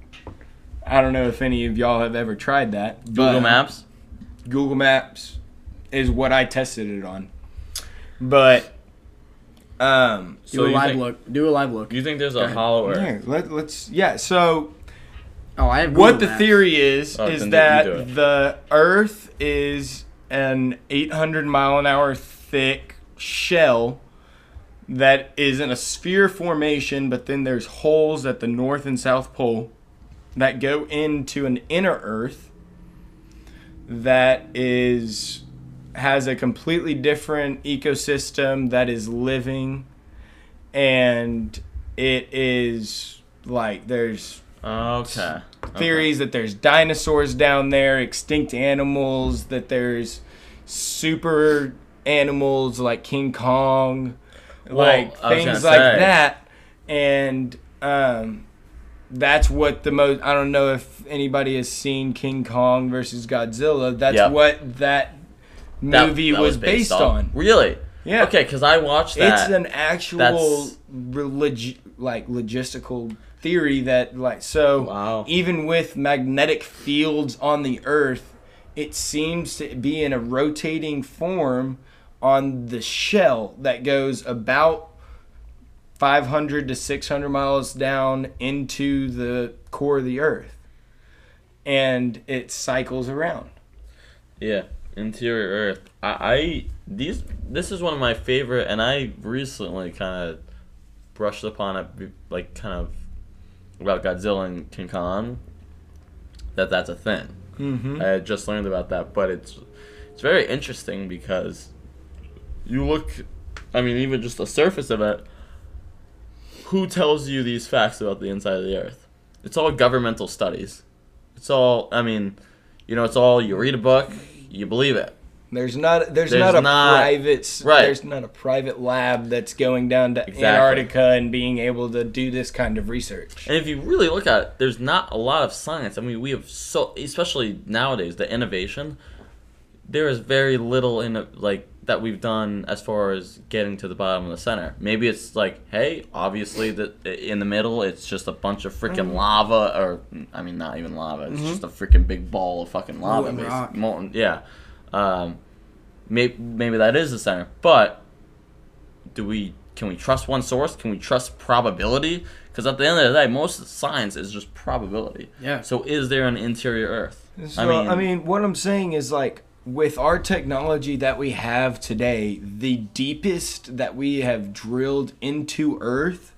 I don't know if any of y'all have ever tried that. Google Maps. Google Maps is what I tested it on. But um Do So a live think- look. Do a live look. Do you think there's Go a ahead. hollow Earth? yeah, let, let's yeah, so Oh, I have. what the Maps. theory is Oh, is that you do it. the earth is an 800 mile an hour thick shell that is in a sphere formation but then there's holes at the north and south pole that go into an inner earth that is has a completely different ecosystem that is living and it is like there's Okay. theories that there's dinosaurs down there, extinct animals, that there's super animals like King Kong, Well, like things like say- that. And um, that's what the most. I don't know if anybody has seen King Kong versus Godzilla. That's Yep. what That- movie that was, based, on. Really? Yeah. Okay, because I watched that. It's an actual relig- like logistical theory that like so Wow. even with magnetic fields on the earth it seems to be in a rotating form on the shell that goes about 500 to 600 miles down into the core of the earth and it cycles around Yeah, interior Earth. I, I these this is one of my favorite, and I recently kind of brushed upon it, like kind of about Godzilla and King Kong. That that's a thing. mm-hmm. I had just learned about that, but it's it's very interesting because you look. I mean, even just the surface of it. Who tells you these facts about the inside of the Earth? It's all governmental studies. It's all. I mean, you know, it's all you read a book, you believe it. There's not there's, There's not a not- private right. there's not a private lab that's going down to Exactly. Antarctica and being able to do this kind of research. And if you really look at it, there's not a lot of science. I mean, we have so, especially nowadays, the innovation. There is very little in like that we've done as far as getting to the bottom of the center. Maybe it's like, hey, obviously that in the middle, it's just a bunch of freaking mm-hmm. lava, or mm, I mean, not even lava. It's just mm-hmm. a freaking big ball of fucking lava, Molten molten. Yeah, um, maybe maybe that is the center, but do we can we trust one source? Can we trust probability? Because at the end of the day, most science is just probability. Yeah. So is there an interior Earth? So, I mean, what I'm saying is like with our technology that we have today, the deepest that we have drilled into Earth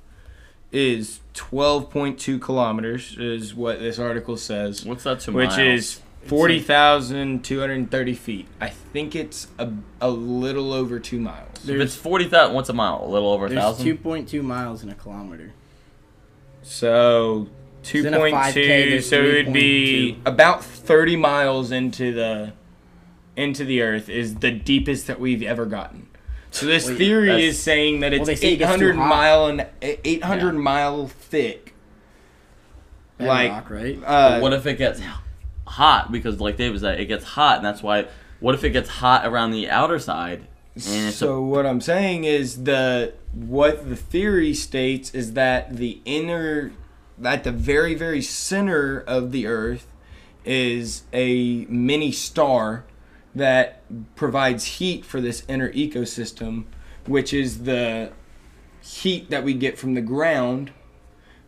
is 12.2 kilometers, is what this article says, what's that to which miles? is 40,230 feet. I think it's a, a little over two miles. if it's forty thousand. What's a mile? A little over a thousand. 2.2 miles in a kilometer. So in a 5K, 2.2, so it would be 3.2. about 30 miles into the into the earth is the deepest that we've ever gotten. So this Wait, theory is saying that it's they say it gets too 800 hot. mile and 800 Yeah. mile thick. Like Bedrock, right? uh, But what if it gets hot? Because like David said, it gets hot, and that's why. What if it gets hot around the outer side? And it's so what I'm saying is the what the theory states is that the inner at the very very center of the earth is a mini star that provides heat for this inner ecosystem which is the heat that we get from the ground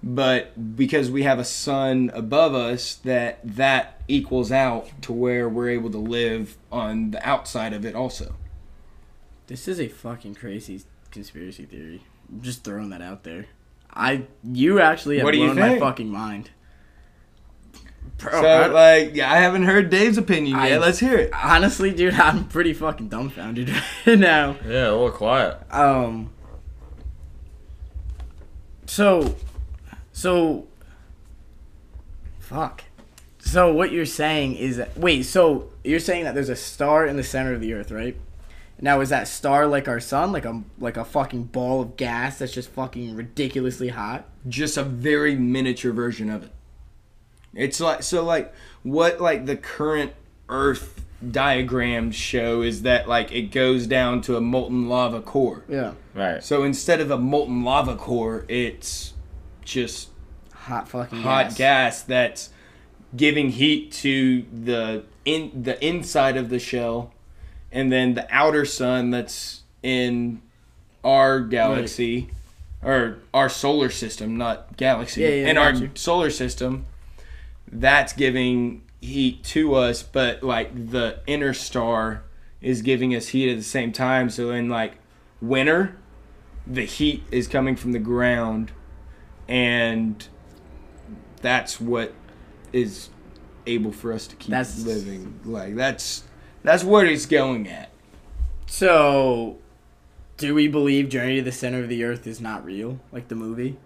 but because we have a sun above us that that equals out to where we're able to live on the outside of it also This is a fucking crazy conspiracy theory. I'm just throwing that out there. I you actually have What do you blown my fucking mind. Bro, So I- like, yeah, I haven't heard Dave's opinion yet. I- Let's hear it. honestly, dude, I'm pretty fucking dumbfounded right now. yeah, a little quiet. Um. So, so, fuck. So what you're saying is that wait. So you're saying that there's a star in the center of the Earth, right? Now is that star like our sun, like a like a fucking ball of gas that's just fucking ridiculously hot? Just a very miniature version of it. It's like so like what like the current Earth diagrams show is that like it goes down to a molten lava core. Yeah. Right. So instead of a molten lava core, it's just Hot fucking hot gas. gas that's giving heat to the in the inside of the shell and then the outer sun that's in our galaxy or our solar system not galaxy Yeah, yeah, in our you. solar system that's giving heat to us but like the inner star is giving us heat at the same time. So in like winter the heat is coming from the ground and that's what is able for us to keep That's- living. Like that's that's what it's going at. So, do we believe Journey to the Center of the Earth is not real, like the movie?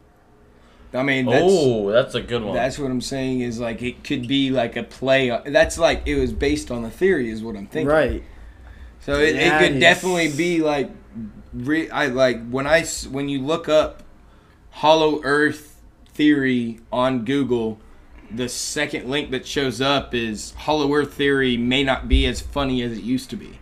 I mean that's oh, that's a good one. that's what i'm saying is like it could be like a play that's like it was based on the theory is what i'm thinking Right. So it, it could is- definitely be like, re, I like when I when you look up Hollow Earth theory on Google, the second link that shows up is Hollow Earth theory may not be as funny as it used to be,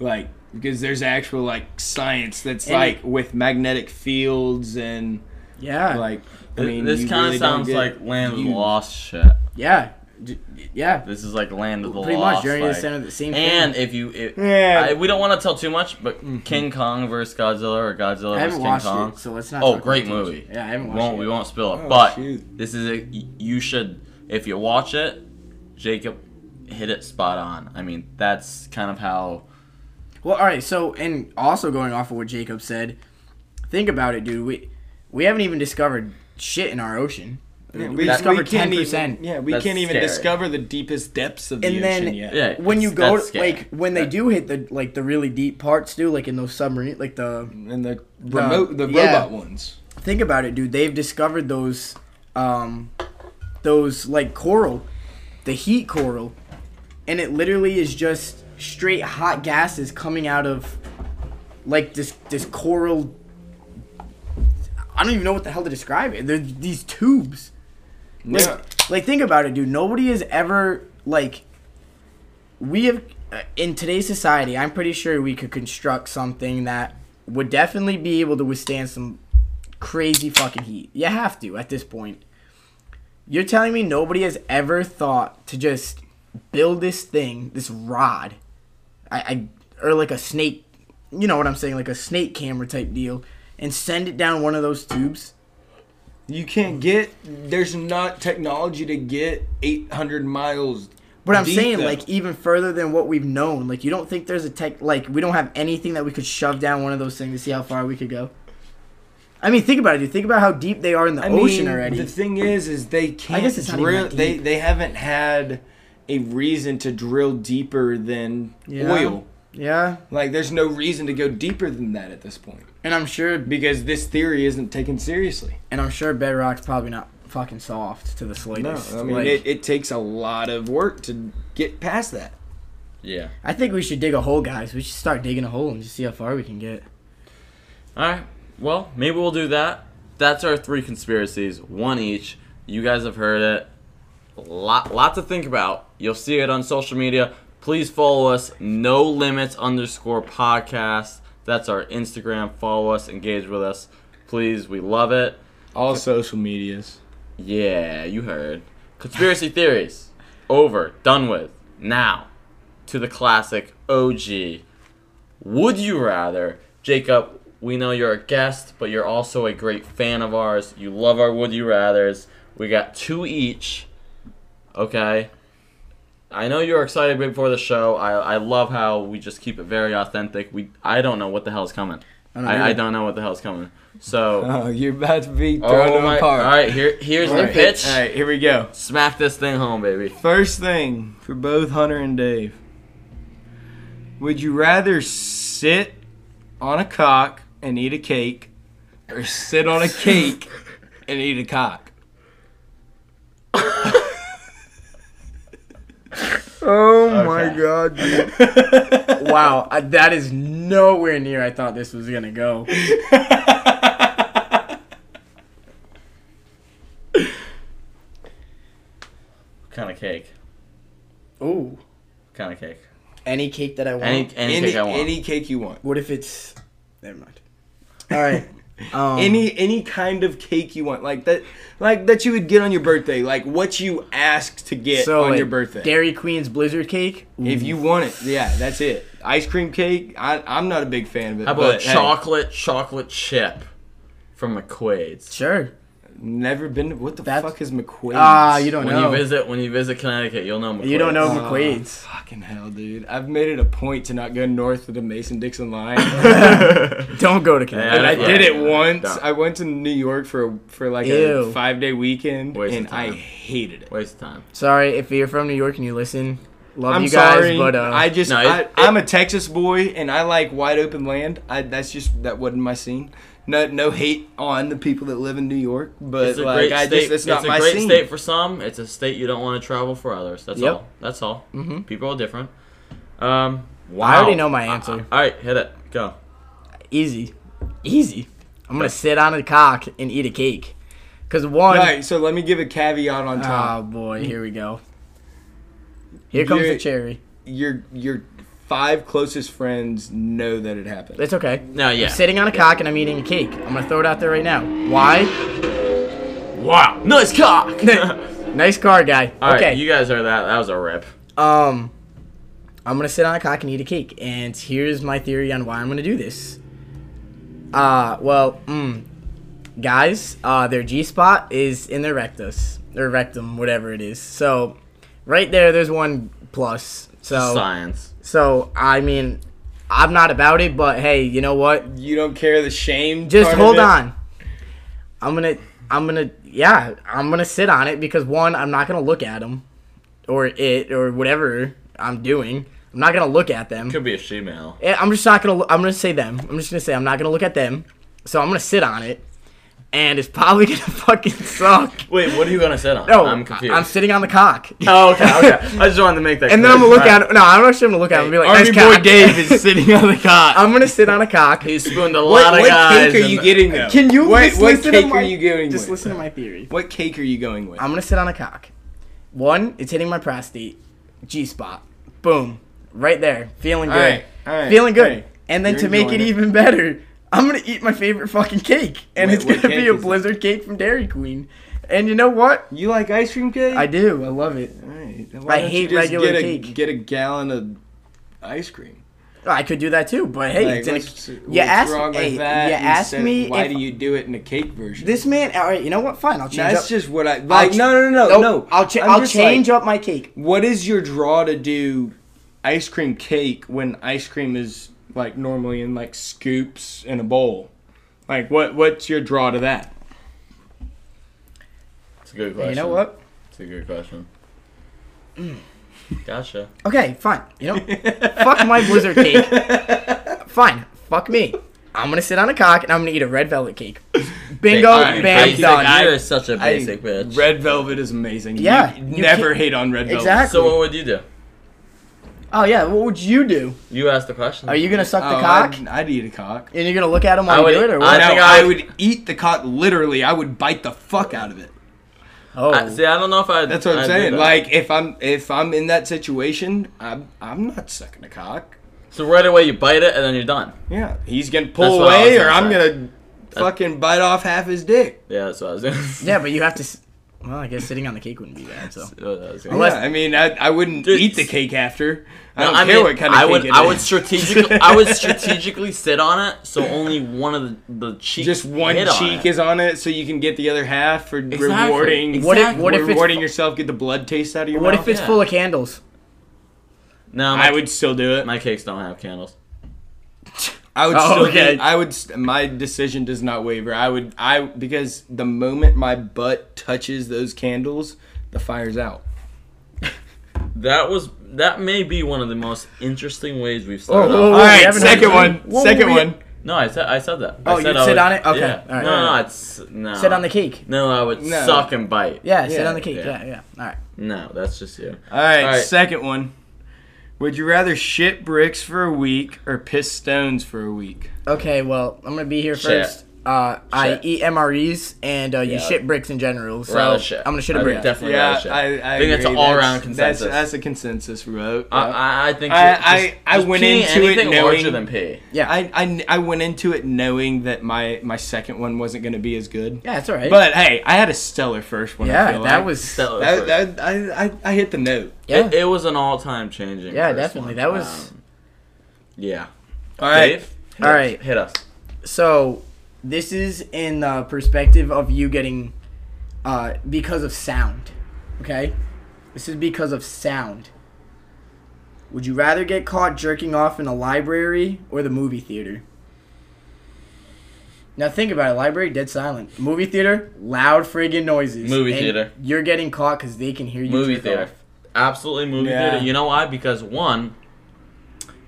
like because there's actual like science that's And like it- with magnetic fields and Yeah. like I mean this kind of really sounds get like Land of the. Lost shit. yeah. Yeah. This is like Land of the Pretty Lost. much Journey to like- the Center of the same And thing. if you, it, Yeah. I, we don't want to tell too much, but mm-hmm. King Kong versus Godzilla or Godzilla versus King Kong. it, so let's not. Oh, great about it too movie. Yeah, I haven't We watched won't, it. we won't spill it, Oh, but shoot. this is a you should if you watch it, Jacob hit it spot on. I mean, that's kind of how. Well, all right. So, and also going off of what Jacob said, think about it, dude. We we haven't even discovered shit in our ocean. Yeah, we, discovered ten percent. Yeah, we That's can't even scary. discover the deepest depths of the And ocean then- yet. Yeah, When you go, that's like when they do hit the like the really deep parts, too, like in those submarine, like the and the remote, the yeah. robot ones. think about it, dude. They've discovered those, um, those like coral, the heat coral and it literally is just straight hot gases coming out of like this this coral. I don't even know what the hell to describe it. There's these tubes. Like, Yeah. like think about it, dude. Nobody has ever like we have uh, in today's society. I'm pretty sure we could construct something that would definitely be able to withstand some crazy fucking heat. You have to at this point. You're telling me nobody has ever thought to just build this thing, this rod, I, I or like a snake, you know what I'm saying, like a snake camera type deal, and send it down one of those tubes. You can't get. There's not technology to get 800 miles. But I'm saying though. like even further than what we've known. Like you don't think there's a tech like we don't have anything that we could shove down one of those things to see how far we could go. I mean, think about it, dude. Think about how deep they are in the I ocean mean, already. The thing is, is they can't I guess it's drill. They they haven't had a reason to drill deeper than Yeah. oil. Yeah, Like, there's no reason to go deeper than that at this point. point and I'm sure, because this theory isn't taken seriously. and I'm sure bedrock's probably not fucking soft to the slightest. No. I mean Like, it, it takes a lot of work to get past that. Yeah. I think we should dig a hole, guys. We should start digging a hole and just see how far we can get. All right. Well, maybe we'll do that. That's our three conspiracies, one each. You guys have heard it. Lot, lot to think about. You'll see it on social media. Please follow us. No limits underscore podcast. That's our Instagram. Follow us. Engage with us. Please, we love it. All social medias. Yeah, you heard. Conspiracy theories. Over. Done with. Now, to the classic OG. Would you rather? Jacob, we know you're a guest, but you're also a great fan of ours. You love our Would You Rathers. We got two each. Okay? I know you're excited before the show. I, I love how we just keep it very authentic. We I don't know what the hell's coming. I don't I, I don't know what the hell's coming. So Oh, you're about to be oh thrown Oh my! apart. All right, here here's the Alright. pitch. All right, here we go. Smack this thing home, baby. First thing for both Hunter and Dave. Would you rather sit on a cock and eat a cake or sit on a cake and eat a cock? Oh my god, dude. wow, I, that is nowhere near I thought this was gonna go. kind of cake? Ooh. Kind of cake? Any cake that I want. Any any, any cake I want. any cake you want. what if it's. Never mind. Alright. Um, any any kind of cake you want, like that, like that you would get on your birthday, like what you asked to get so on like, your birthday. Dairy Queen's Blizzard cake? if you want it, yeah, that's it. Ice cream cake, I, I'm not a big fan of it. How about but, hey, chocolate chocolate chip from McQuaid's? Sure. Never been. To, what the That's- fuck is McQuaid's? Ah, you don't When know. you visit when you visit Connecticut, you'll know McQuaid's. You don't know Oh, McQuaid's. Fucking hell, dude! I've made it a point to not go north of the Mason Dixon line. Don't go to And Connecticut. I Yeah, did it once. don't. I went to New York for for like Ew. a five day weekend, Waste and I hated it. Waste of time. Sorry if you're from New York and you listen. Love I'm you guys, sorry, but uh, I just No, it- I, it- I'm a Texas boy, and I like wide open land. I that's just that wasn't my scene. No no hate on the people that live in New York, but It's a like great I state. just it's not a my great scene. state for some. It's a state you don't want to travel for others. That's Yep. all. That's all. Mhm. People are different. Um. Wow. I already know my answer. all right, hit it. Go. easy, easy. I'm gonna sit on a cock and eat a cake. Cause one, All right, so let me give a caveat on top. oh boy, here we go. Here comes the cherry. You're- the cherry. Your your five closest friends know that it happened. It's okay. No, yeah. I'm sitting on a cock and I'm eating a cake. I'm gonna throw it out there right now. Why? Wow. Nice cock. nice car, guy. All right, okay. you guys heard that. That was a rip. Um, I'm gonna sit on a cock and eat a cake, and here's my theory on why I'm gonna do this. Uh, well, mm, guys, uh, their G spot is in their rectus or rectum, whatever it is. So, right there, there's one plus. So, Science. So I mean, I'm not about it, but hey, you know what? You don't care the shame. Just hold on. I'm gonna, I'm gonna, yeah, I'm gonna sit on it because one, I'm not gonna look at them, or it, or whatever I'm doing. I'm not gonna look at them. Could be a she-male. Eh, I'm just not gonna. I'm gonna say them. I'm just gonna say I'm not gonna look at them. So I'm gonna sit on it, and it's probably gonna fucking suck. Wait, what are you gonna sit on? No, I'm confused. I'm sitting on the cock. oh, okay, okay. I just wanted to make that. And then. I'm gonna look Alright. at it. No, I'm not sure I'm gonna look at it and be like, Army nice boy cock. Dave is sitting on the cock. I'm gonna sit on a cock. He spooned a lot what of what guys. cake are you and- getting though? Can you what, just what listen cake to my, are you going Just with? listen to my theory. What cake are you going with? I'm gonna sit on a cock. One, it's hitting my prostate, G spot. Boom, right there, feeling good, Alright, alright, feeling good. hey, and then you're to make it it. even better, I'm gonna eat my favorite fucking cake, and Wait, it's gonna be a is it? Blizzard cake from Dairy Queen. And you know what? You like ice cream cake? I do. I love it. Alright, then I hate regular get a, cake. Get a gallon of ice cream. I could do that too, but hey, Like, what's, a, what's you asked, wrong hey, that? you asked me Why do you do it in a cake version? this man. All right, you know what? Fine, I'll change That's up. just what I like. ch- no, no, no, no, Nope, no. I'll, cha- I'll change like, up my cake. What is your draw to do ice cream cake when ice cream is like normally in like scoops in a bowl? Like what? What's your draw to that? It's a good question. You know what? It's a good question. Gotcha. Okay, fine. You know, fuck my blizzard cake. Fine, fuck me. I'm gonna sit on a cock and I'm gonna eat a red velvet cake. Bingo, alright, bam, basic, done. You're such a I- basic bitch. Red velvet is amazing. Yeah, you, you never can't- hate on red velvet. Exactly. So what would you do? Oh yeah, what would you do? You asked the question. Are you gonna suck the Oh, cock I'd, I'd eat a cock. and you're gonna look at him I while you would- do it, or I what? no, think I, I- would eat the cock literally. I would bite the fuck out of it. oh, I, see, I don't know if I. That's what I'm I'd saying. Like if I'm if I'm in that situation, I'm I'm not sucking a cock. so right away you bite it and then you're done. Yeah, he's gonna pull what I was away, or gonna I'm say. gonna fucking bite off half his dick. Yeah, that's what I was doing. yeah, but you have to. s- Well, I guess sitting on the cake wouldn't be bad. So I was doing. Unless- yeah, I mean, I, I wouldn't Dude, eat the cake after. I don't I care mean, what kind of I cake would, it I would strategically, I would strategically sit on it so only one of the, the cheeks. Just one hit on cheek it. is on it, so you can get the other half for rewarding. What if- what if it's- rewarding yourself, get the blood taste out of your mouth. what mouth? if it's yeah. full of candles? No, my, I would still do it. My cakes don't have candles. I would Oh, still okay. do, I would st- my decision does not waver. I would I because the moment my butt touches those candles, the fire's out. That was that may be one of the most interesting ways we've Oh, started. whoa, off. whoa, All we right, haven't second had- one. Whoa, second we- one. No, I said I said that. Oh, you'd sit would- on it? Okay, Yeah. all right, no, no, it's no. Sit on the cake. No, I would No. suck and bite. Yeah, sit Yeah, on the cake. yeah. Yeah, yeah. All right. No, that's just you. All right, All right. second one. Would you rather shit bricks for a week or piss stones for a week? Okay, well, I'm gonna be here Shit. first. Uh, I eat MREs and uh, you Yeah. shit bricks in general. So Rather shit. I'm gonna shit a I brick. think Definitely yeah, rather shit. I, I, I think it's agree. an all-around consensus. That's, that's a consensus vote. I, yeah. I, I think I- just- I- I just went peeing into it knowing- larger than pee. Yeah, I, I, I went into it knowing that my, my second one wasn't going to be as good. yeah, it's all right. But hey, I had a stellar first one. I yeah, feel that like. was Stellar That, that, I, I, I hit the note. yeah. It, it was an all-time changing. Yeah, first definitely. one. That was- Um, yeah. All right. Dave, hit All us. right. Hit us. So this is in the perspective of you getting uh, because of sound. Okay, this is because of sound. Would you rather get caught jerking off in a library or the movie theater? Now think about it. Library dead silent. Movie theater loud friggin' noises. Movie And theater. You're getting caught because they can hear you. movie jerk theater. off. Absolutely movie Yeah. theater. You know why? Because one,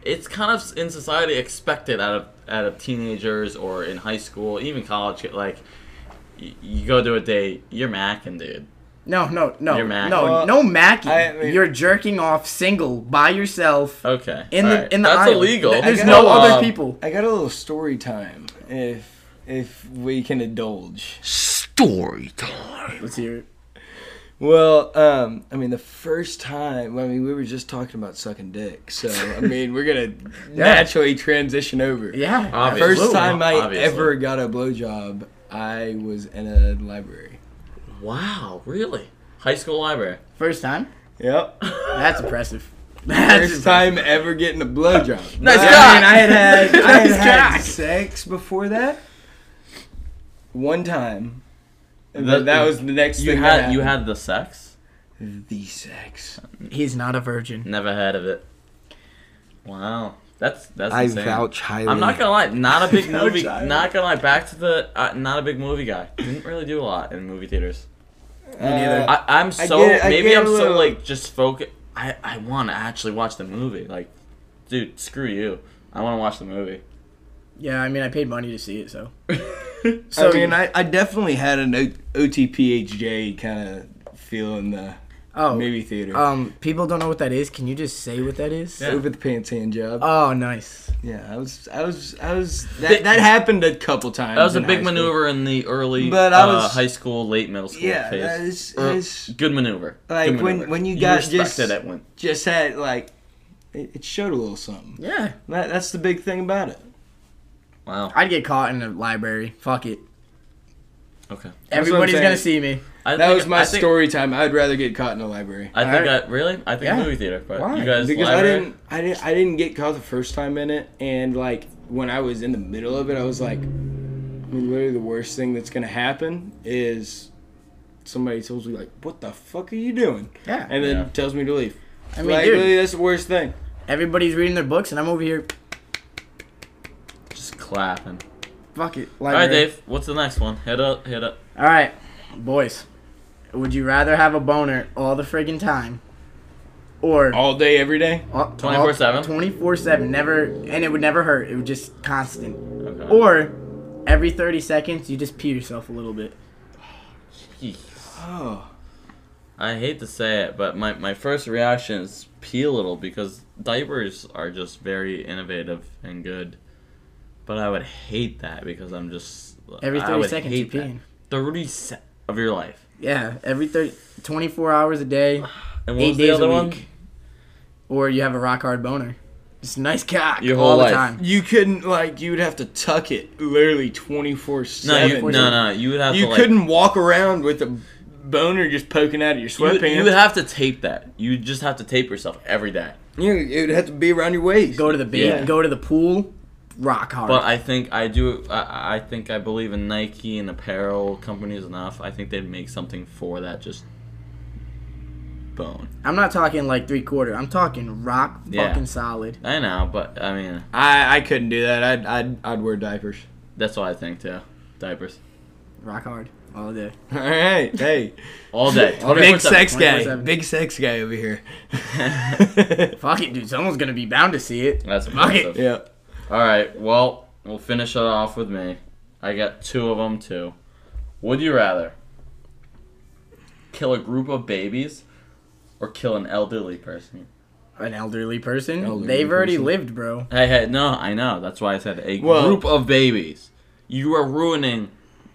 it's kind of in society expected out of out of teenagers or in high school, even college. Like, y- you go to a date, you're macking, dude. No, no, no, You're Mac. no, Well, no macking. I mean- you're jerking off single by yourself. Okay. In the alright. in the that's aisle. illegal. Th- There's I no got- other Um, people. I got a little story time if if we can indulge. Story time. Let's hear it. Well, um, I mean, the first time, I mean, we were just talking about sucking dick, so I mean, we're gonna naturally transition over. Yeah. Obviously. First time I Obviously. ever got a blowjob, I was in a library. Wow, really? High school library. First time. Yep. That's impressive. That's First time ever getting a blowjob. Nice I cock. mean, I had had, I had, had sex before that. One time. And The- then that was the next You thing. had you had the sex? the sex. He's not a virgin. Never heard of it. Wow, that's that's I insane. vouch highly. I'm not gonna lie, not a big movie. highly. Not gonna lie, back to the uh, not a big movie guy. Didn't really do a lot in movie theaters. Me neither. Uh, I, I'm I so get- I maybe I'm so like just focus. I I want to actually watch the movie. Like, dude, screw you. I want to watch the movie. Yeah, I mean, I paid money to see it, so. So I mean, I, I definitely had an o- OTPHJ kind of feel in the oh, movie theater. um, people don't know what that is. Can you just say what that is? Yeah. Over the pants hand job. Oh, nice. yeah, I was, I was, I was. That, that happened a couple times. That was a big maneuver in the early But I uh, was- high school, late middle school Yeah, phase. that is, Er, is good maneuver. like, Good when- maneuver. when you got respected just- it when just had like, it, it showed a little something. Yeah. That, that's the big thing about it. Wow. I'd get caught in the library. Fuck it. Okay. what I'm Everybody's gonna see me. I That think- was my I think, story time. I'd rather get caught in a library. I think Alright. I really. I think Yeah. movie theater. But Why? you guys because library? I didn't, I didn't, I didn't get caught the first time in it, and like when I was in the middle of it, I was like, I mean, literally the worst thing that's gonna happen is somebody tells me like, "What the fuck are you doing?" Yeah. and then Yeah. tells me to leave. I mean, like, dude, really, that's the worst thing. everybody's reading their books, and I'm over here. Just clapping. Fuck it. All right, Dave. What's the next one? Hit up. Hit up. All right, boys. Would you rather have a boner all the friggin' time, or All day, every day. 24/7? Twenty four seven, never, and it would never hurt. It would just constant. Okay. Or every thirty seconds, you just pee yourself a little bit. Jeez. Oh, I hate to say it, but my, my first reaction is pee a little because diapers are just very innovative and good. But I would hate that because I'm just Every I 30 would seconds you hate that. peeing. Thirty se- of your life. Yeah, every 30, 24 hours a day, And what eight was the days other a one? week. Or you have a rock hard boner. It's a nice cock Your all whole the life. time. you couldn't like you would have to tuck it literally twenty four No, seven. you, no, no. You would have You to like. couldn't walk around with a boner just poking out of your You would, sweatpants. you would have to tape that. You just have to tape yourself every day. Yeah, it would have to be around your waist. Go to the ba- Yeah. go to the pool, rock hard. But I think I do. I, I think I believe in Nike and apparel companies enough. I think they'd make something for that. Just bone. I'm not talking like three quarter. I'm talking rock Yeah. fucking solid. I know, but I mean, I, I couldn't do that. I'd, I'd I'd wear diapers. that's what I think too. Diapers Rock hard all day. All right, hey, all day. big 24/7. sex guy, big sex guy over here. Fuck it, dude. Someone's gonna be bound to see it. That's Fuck it. yeah. All right. Well, we'll finish it off with me. I got two of them too. Would you rather kill a group of babies or kill an elderly person? An elderly person. Elderly They've already person. lived, bro. Hey, hey, no, I know. That's why I said a Well- group of babies. You are ruining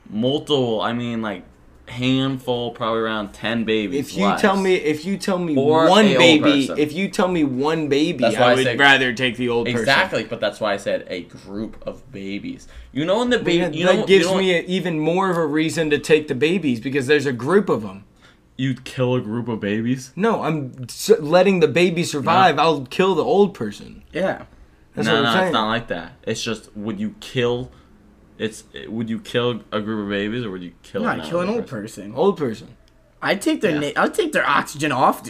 multiple. I mean, like handful, probably around ten babies. If you lives. tell me, if you tell me Or one baby, if you tell me one baby, That's why I I would say- rather take the old person. exactly, but that's why I said a group of babies. You know, in the baby, Yeah, you that gives you know, me a, even more of a reason to take the babies because there's a group of them. you'd kill a group of babies. No, I'm letting the baby survive. I'll kill the old person. Yeah. That's no, what I'm no, saying. it's not like that. It's just would you kill? It's would you kill a group of babies or would you kill? No, an kill an old person. Old person. I'd take their Yeah. na- I'd take their oxygen off.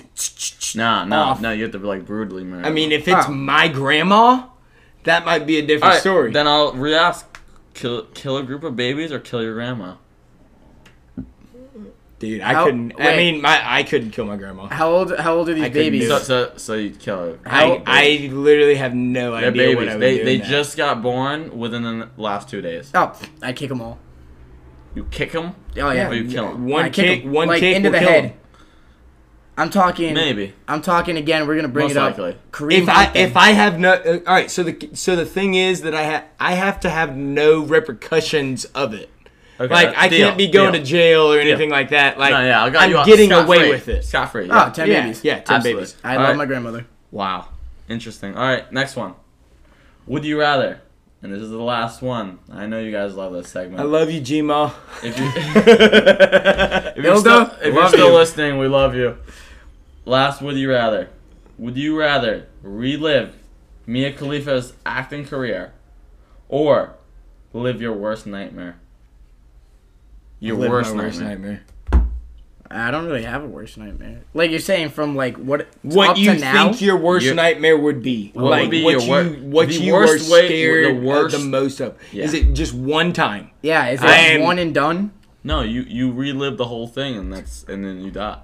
No, no, Off. no. You have to like brutally murder. I mean, if it's Oh. my grandma, that might be a different All right, story. Then I'll re-ask: kill kill a group of babies or kill your grandma? Dude, I How- couldn't. I mean, my I couldn't kill my grandma. How old? How old are these I babies? So so so you kill her. I, I literally have no They're idea what. I would They do they in just got born within the last two days. oh, I kick them all. You kick them? Oh yeah. Or you kill them? one I kick kick, 'em, one like kick into will the kill head. 'em. I'm talking. Maybe. I'm talking again. We're gonna bring Most it up. likely. Kareem If I Hunt if. I have no, uh, all right. So the so the thing is that I have I have to have no repercussions of it. Okay, Like I deal, can't be going deal. to jail or anything like that. Like no, yeah, I got I'm you off getting scot-free. away with it. Scot free. Oh, 10 yeah, babies. yeah, ten Absolutely. babies. I All love right. my grandmother. Wow. Interesting. All right, next one. Would you rather? And this is the last one. I know you guys love this segment. I love you, Gmo. if you if you're Hilda, still, if you're still you. listening, we love you. Last, would you rather? Would you rather relive Mia Khalifa's acting career, or live your worst nightmare? Your Live my worst, worst nightmare. I don't really have a worst nightmare. Like you're saying, from like what What up you to now. think your worst Your- nightmare would be? What like would be what your you wor- what the you worst were way- scared the of worst- the most of? Yeah. Is it just one time? yeah, is it am- one and done? No, you you relive the whole thing, and that's and then you die.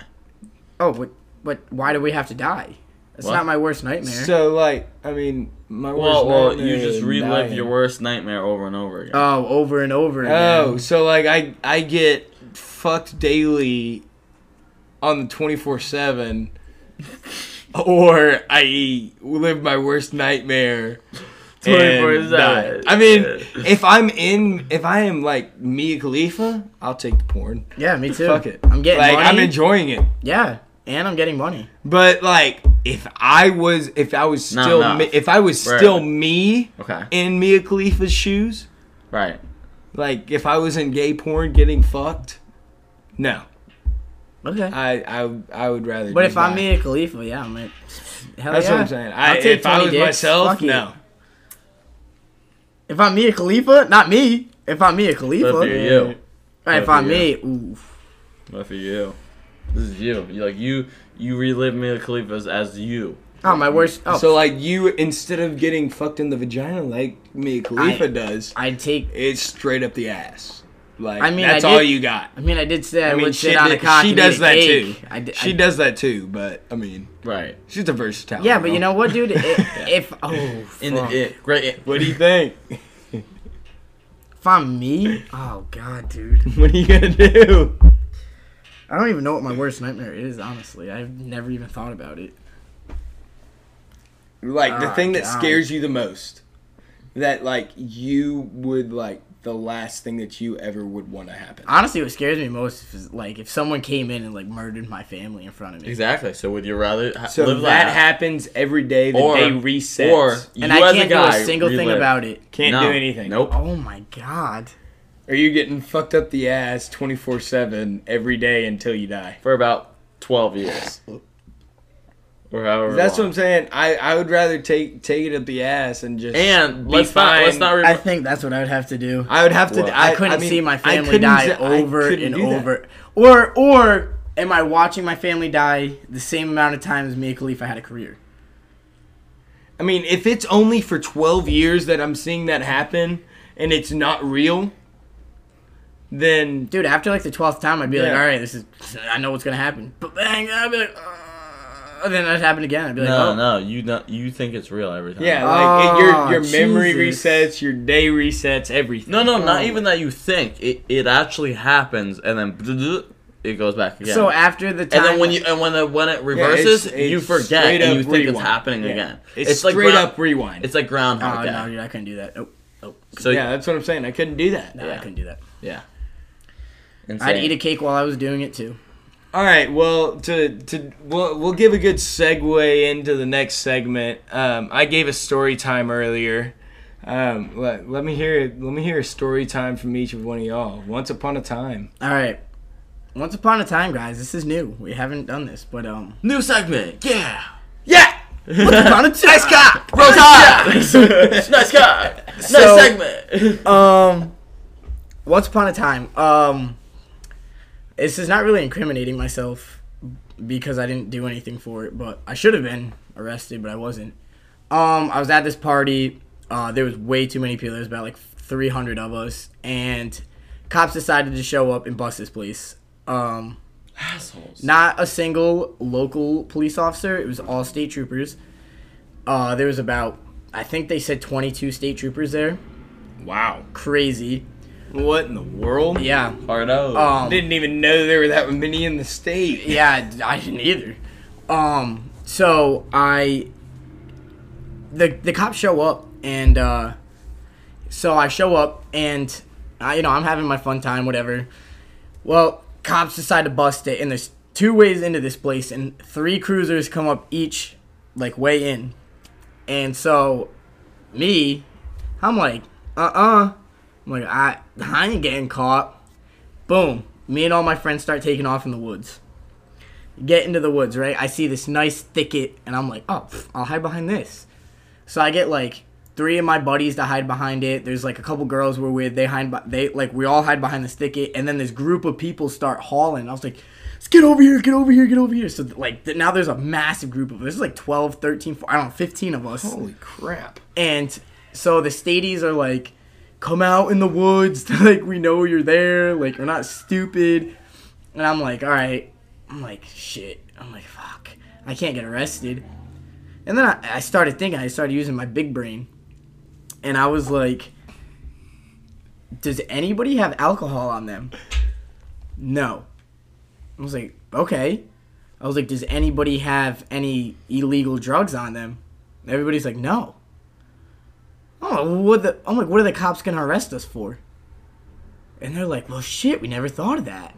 Oh, but but why do we have to die? It's What? not my worst nightmare. So like, I mean, my worst Well, well, nightmare you just relive dying. your worst nightmare over and over again. oh, over and over oh, again. Oh, so like I I get fucked daily on the twenty four seven, or I live my worst nightmare. 24/7. die. I mean, Yeah. if I'm in, if I am like Mia Khalifa, I'll take the porn. Yeah, me too. Fuck it. I'm getting like money. I'm enjoying it. yeah, and I'm getting money. But like, if I was, if I was No, still, no. me, if I was Right. still me okay. in Mia Khalifa's shoes, Right. like if I was in gay porn getting fucked, no, Okay. I I, I would rather. but just if I'm die. Mia Khalifa, yeah, I'm like, hell that's yeah. what I'm saying. I, I'll take if I was dicks, myself, fuck no. If I'm Mia Khalifa, not me. If I'm Mia Khalifa, But if you're you, Right, if I'm for me, oof. what for you? This is you. You like you. You relive Mia Khalifa's as you. Oh, my worst. Oh, So like you, instead of getting fucked in the vagina like Mia Khalifa I- does, I'd take. it's straight up the ass. Like I mean, that's I all you got. I mean, I did say I, I mean, would she, sit on a cock. she and does that cake. too. I, did- she I- does that too, but I mean, Right. she's a versatile. Yeah, but you know what, dude? If, if oh, In fuck. it. Great. It, What do you think? if I'm me, oh god, dude. what are you gonna do? I don't even know what my worst nightmare is. Honestly, I've never even thought about it. Like the Ah, thing that God. scares you the most, that like you would like the last thing that you ever would want to happen. Honestly, what scares me most is like if someone came in and like murdered my family in front of me. exactly. So would you rather ha- So live that that, happens every day. The or day resets. or you And I as can't a guy do a single thing about it. can't No. do anything. Nope. Oh my god. Or you getting fucked up the ass twenty four seven every day until you die. For about twelve years. Or however. That's what. I'm saying. I, I would rather take take it up the ass and just And be let's not let's not. Re- I think that's what I would have to do. I would have to. Well, I, I couldn't mean, see my family die d- I over and over. Or or am I watching my family die the same amount of times Mia Khalifa had a career? I mean, if it's only for 12 years that I'm seeing that happen and it's not real, then Dude, after like the twelfth time, I'd be like, all right, this is, I know what's gonna happen. But bang, I'd be like, uh, and then that happened again. I'd be like, no, oh. no, you not, you think it's real every time. yeah, like it, your Oh, your memory Jesus. resets, your day resets, everything. No, no, not Oh. even that you think. It it actually happens, and then it goes back again. So after the time, and then when you and when the, when it reverses, it's- you forget and you think it's happening Yeah. again. It's, like straight ground- up rewind. It's like groundhog. oh Groundhog no, dude, I couldn't do that. Oh, oh. So yeah, that's what I'm saying. I couldn't do that. No, I couldn't do that. yeah. I'd eat a cake while I was doing it too. All right. Well, to to we'll we'll give a good segue into the next segment. Um, I gave a story time earlier. Um, let, let me hear let me hear a story time from each of one of y'all. Once upon a time. All right. Once upon a time, guys, this is new. We haven't done this, but um, New segment. Yeah. Yeah. once upon a time, Nice cock. Bro time. nice guy. Nice So- segment. Um, once upon a time, um, this is not really incriminating myself because I didn't do anything for it, but I should have been arrested, but I wasn't. Um, I was at this party. Uh, there was way too many people. There was about like 300 of us, and cops decided to show up and bust this place. Um, Assholes. not a single local police officer. It was all state troopers. Uh, there was about, I think they said 22 state troopers there. Wow. Crazy. What in the world? Yeah. Hard out. I Um, didn't even know there were that many in the state. yeah, I didn't either. Um, so I, the the cops show up and uh, so I show up and I, you know I'm having my fun time, whatever. Well, cops decide to bust it, and there's two ways into this place, and three cruisers come up each, like way in, and so me, I'm like, uh uh I'm like I I ain't getting caught. Boom. Me and all my friends start taking off in the woods. Get into the woods, right? I see this nice thicket, and I'm like, oh, pff, I'll hide behind this. So I get like three of my buddies to hide behind it. There's like a couple girls we're with. They hide, they like we all hide behind this thicket, and then this group of people start hauling. I was like, let's get over here, get over here, get over here. So like now there's a massive group of. There's like 12, 13, 14, I don't know, 15 of us. Holy crap. And so the stadies are like, come out in the woods. like, we know you're there. Like, we're not stupid. And I'm like, all right. I'm like, shit. I'm like, fuck. I can't get arrested. And then I, I started thinking, I started using my big brain. And I was like, does anybody have alcohol on them? No. I was like, okay. I was like, does anybody have any illegal drugs on them? Everybody's like, no. Oh, what the? I'm like, what are the cops gonna arrest us for? And they're like, well, shit, we never thought of that.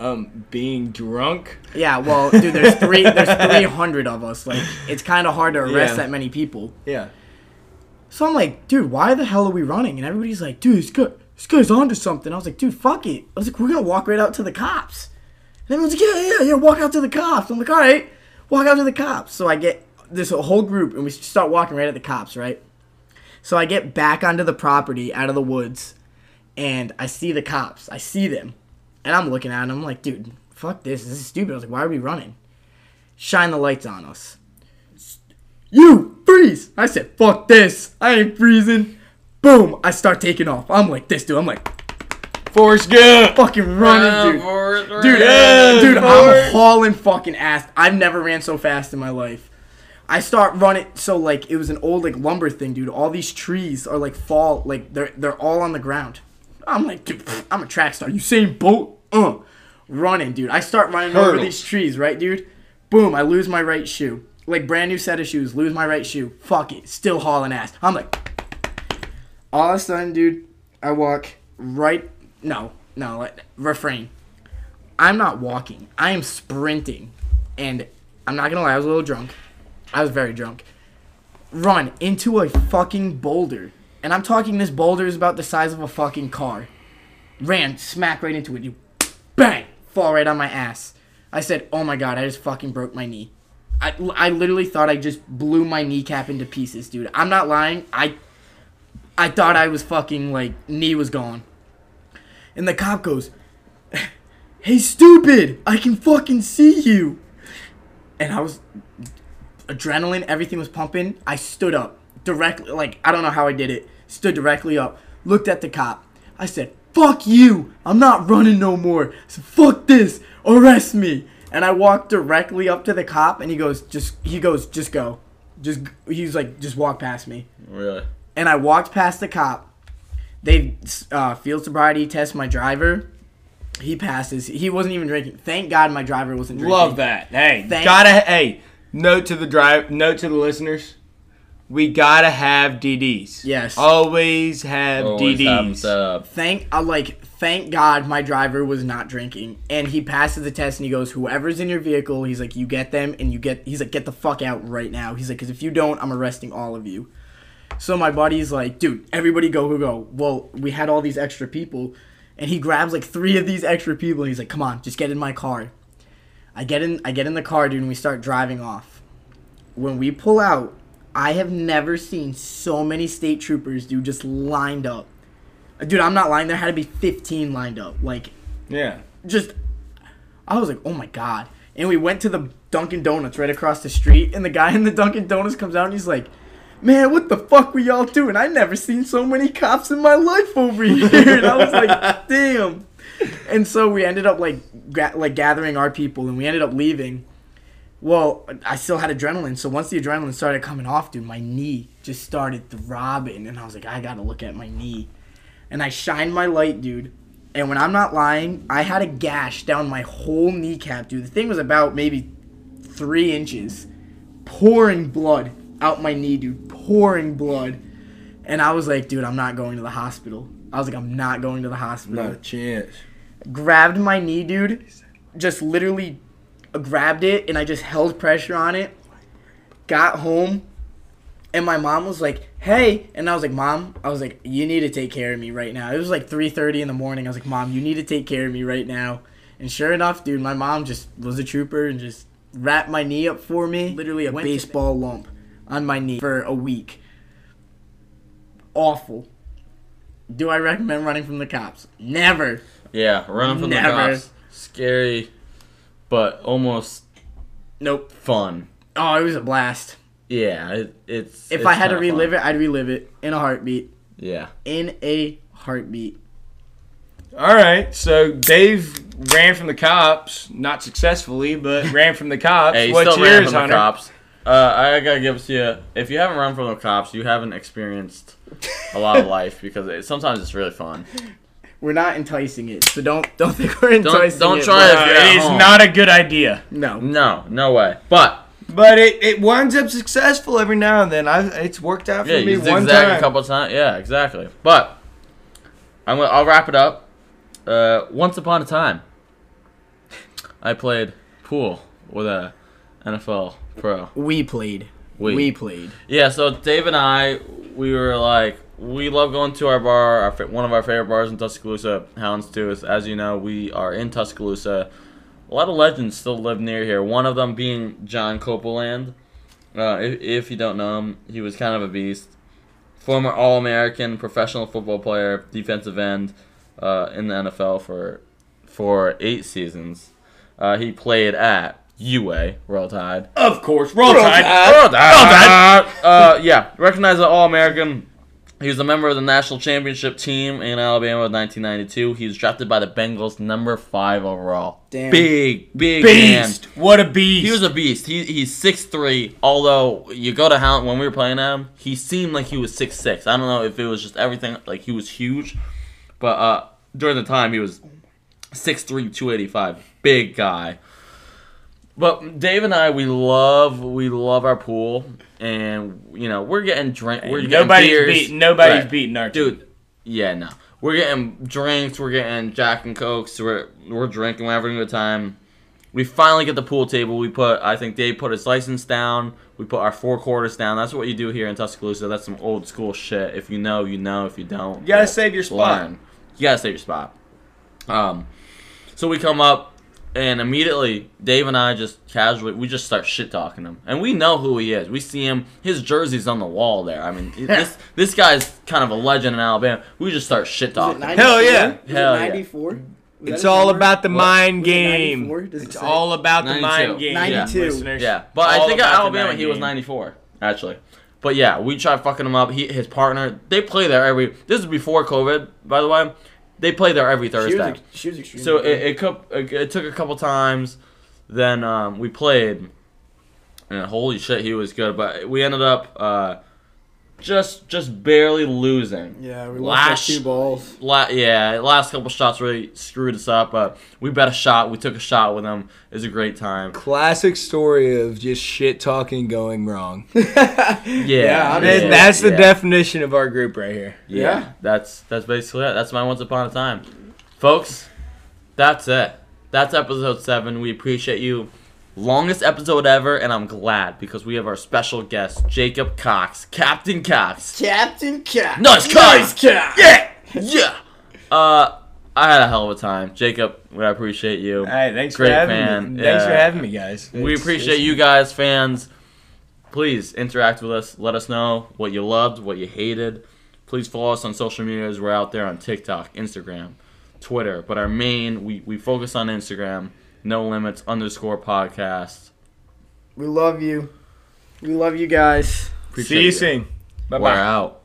Um, being drunk. Yeah, well, dude, there's three, there's 300 of us. Like, it's kind of hard to arrest Yeah. that many people. Yeah. So I'm like, dude, why the hell are we running? And everybody's like, dude, this, guy, this guy's onto something. I was like, dude, fuck it. I was like, we're gonna walk right out to the cops. And everyone's like, yeah, yeah, yeah, walk out to the cops. I'm like, all right, walk out to the cops. So I get this whole group and we start walking right at the cops, right? So I get back onto the property out of the woods and I see the cops. I see them. And I'm looking at them. I'm like, dude, fuck this. This is stupid. I was like, why are we running? Shine the lights on us. You freeze! I said, fuck this. I ain't freezing. Boom! I start taking off. I'm like this, dude. I'm like Forrest Gump. fucking running, dude. Dude, Yeah, dude, Forrest. I'm hauling fucking ass. I've never ran so fast in my life. I start running so like it was an old like lumber thing, dude. All these trees are like fall like they're they're all on the ground. I'm like, dude, I'm a track star. You saying boat? Uh, running, dude. I start running over these trees, right, dude? Boom! I lose my right shoe. Like brand new set of shoes. Lose my right shoe. Fuck it. Still hauling ass. I'm like, all of a sudden, dude, I walk right. No, no, like, refrain. I'm not walking. I am sprinting. And I'm not gonna lie, I was a little drunk. I was very drunk. Run into a fucking boulder. And I'm talking this boulder is about the size of a fucking car. Ran, smack right into it. You bang! Fall right on my ass. I said, oh my god, I just fucking broke my knee. I, I literally thought I just blew my kneecap into pieces, dude. I'm not lying. I I thought I was fucking like knee was gone. And the cop goes, "Hey stupid, I can fucking see you." And I was adrenaline, everything was pumping. I stood up directly like I don't know how I did it. Stood directly up, looked at the cop. I said, "Fuck you. I'm not running no more." I said, "Fuck this. Arrest me." And I walked directly up to the cop and he goes, "Just he goes, just go." Just he's like, "Just walk past me." Really? and I walked past the cop. They uh, field sobriety test my driver. He passes. He wasn't even drinking. Thank God my driver wasn't drinking. Love that. Hey, Thank- gotta. Hey, note to the drive. Note to the listeners. We gotta have DDs. Yes. Always have Always have 'em DDs. set up. Thank I like thank God my driver was not drinking. And he passes the test and he goes, Whoever's in your vehicle, he's like, you get them and you get he's like, get the fuck out right now. He's like, because if you don't, I'm arresting all of you. So my buddy's like, dude, everybody go, go, go. Well, we had all these extra people, and he grabs like three of these extra people. And he's like, come on, just get in my car. I get in, I get in the car, dude, and we start driving off. When we pull out, I have never seen so many state troopers, dude, just lined up. Uh, dude, I'm not lying. There had to be 15 lined up. Like, Yeah. just I was like, oh my god. And we went to the Dunkin' Donuts right across the street, and the guy in the Dunkin' Donuts comes out and he's like, Man, what the fuck were y'all doing? I never seen so many cops in my life over here. And I was like, damn. And so we ended up like ga- like gathering our people, and we ended up leaving. Well, I still had adrenaline, so once the adrenaline started coming off, dude, my knee just started throbbing, and I was like, I gotta look at my knee. And I shined my light, dude, and when I'm not lying, I had a gash down my whole kneecap, dude. The thing was about maybe three inches, pouring blood out my knee, dude, pouring blood. And I was like, dude, I'm not going to the hospital. I was like, I'm not going to the hospital. Not a chance. Grabbed my knee, dude, just literally grabbed it, and I just held pressure on it. Got home, and my mom was like, "Hey," and I was like, "Mom," I was like, "You need to take care of me right now." It was like 3:30 in the morning. I was like, "Mom, you need to take care of me right now." And sure enough, dude, my mom just was a trooper and just wrapped my knee up for me. Literally a baseball lump on my knee for a week. Awful. Do I recommend running from the cops? Never. Yeah, running from Never. the cops. Scary, but almost Nope. fun. Oh, it was a blast. Yeah, it, it's. If it's I had to relive fun. it, I'd relive it in a heartbeat. Yeah. In a heartbeat. All right. So Dave ran from the cops, not successfully, but ran from the cops. Hey, he What's still ran yours, from the cops. Uh, I gotta give it to you. If you haven't run from the cops, you haven't experienced a lot of life because it, sometimes it's really fun. We're not enticing it, so don't don't think we're enticing it. don't it. try it. You're at it is home. not a good idea. No. No, no way. But But it, it winds up successful every now and then. I it's worked out for yeah, me you one zigzag time. a couple times. Yeah, exactly. But I'm gonna, I'll wrap it up. Uh, once upon a time, I played pool with a NFL pro. We played. We. We, played. Yeah, so Dave and I, we were like, we love going to our bar. Our one of our favorite bars in Tuscaloosa, Houndstooth. As you know, we are in Tuscaloosa. A lot of legends still live near here. One of them being John Copeland. Uh, if, if you don't know him, he was kind of a beast. Former All-American, professional football player, defensive end uh, in the NFL for for eight seasons. Uh, he played at UA, Roll Tide. Of course, roll, Roll tide. Tide. Roll Tide. Uh, yeah, recognized as All American. He was a member of the national championship team in Alabama in 1992. He was drafted by the Bengals, number five overall. Damn. Big, big man. Beast. What a beast. He was a beast. He, he's 6'3", although you go to Hound when we were playing him, he seemed like he was 6'6". I don't know if it was just everything, like he was huge. But uh, during the time, he was 6'3", 285. Big guy. But Dave and I, we love we love our pool, and you know we're getting drink. We're getting nobody's beers. beat. Nobody's Right. beating our team. Dude, yeah, no. We're getting drinks, we're getting Jack and Cokes, we're, we're drinking, we're having a good time. We finally get the pool table. We put, I think Dave put his license down. We put our four quarters down. That's what you do here in Tuscaloosa. That's some old school shit. If you know, you know. If you don't, You gotta save your spot. learn. You gotta save your spot. Um, so we come up, and immediately Dave and I just casually we just start shit talking him, and we know who he is. We see him; his jersey's on the wall there. I mean, this this guy's kind of a legend in Alabama. We just start shit talking. Hell yeah. Hell yeah. 94? It's all about the mind game. 94? It It's say? all about the 92. mind game. 92. listeners. Yeah, but I think about at Alabama mind he was 94 actually. But yeah, we tried fucking him up. He his partner they play there every. This is before COVID, by the way. They play there every She was, Thursday. she was extremely So it, good. it, it took a couple times. Then um, we played, and holy shit, he was good. But we ended up uh, just just barely losing. yeah, we Lash- lost two balls. La- yeah, last couple shots really screwed us up. But we bet a shot. We took a shot with him. It was a great time. Classic story of just shit talking going wrong. Yeah, Yeah, That- Yeah. That's the definition of our group right here. Yeah, Yeah. that's that's basically it. That's my once upon a time, folks. That's it. That's episode seven. We appreciate you. Longest episode ever, and I'm glad because we have our special guest, Jacob Cox, Captain Cox. Captain Cox. Nice cock! Nice cat. Yeah, yeah. Uh, I had a hell of a time, Jacob. We appreciate you. All right, thanks Great for having fan. me. Thanks for having me, guys. We It's- appreciate it's- you guys, fans. Please interact with us. Let us know what you loved, what you hated. Please follow us on social medias. We're out there on TikTok, Instagram, Twitter. But our main, we, we focus on Instagram. No limits underscore podcast. We love you. We love you guys. Appreciate See you you. soon. Bye bye. We're bye. out.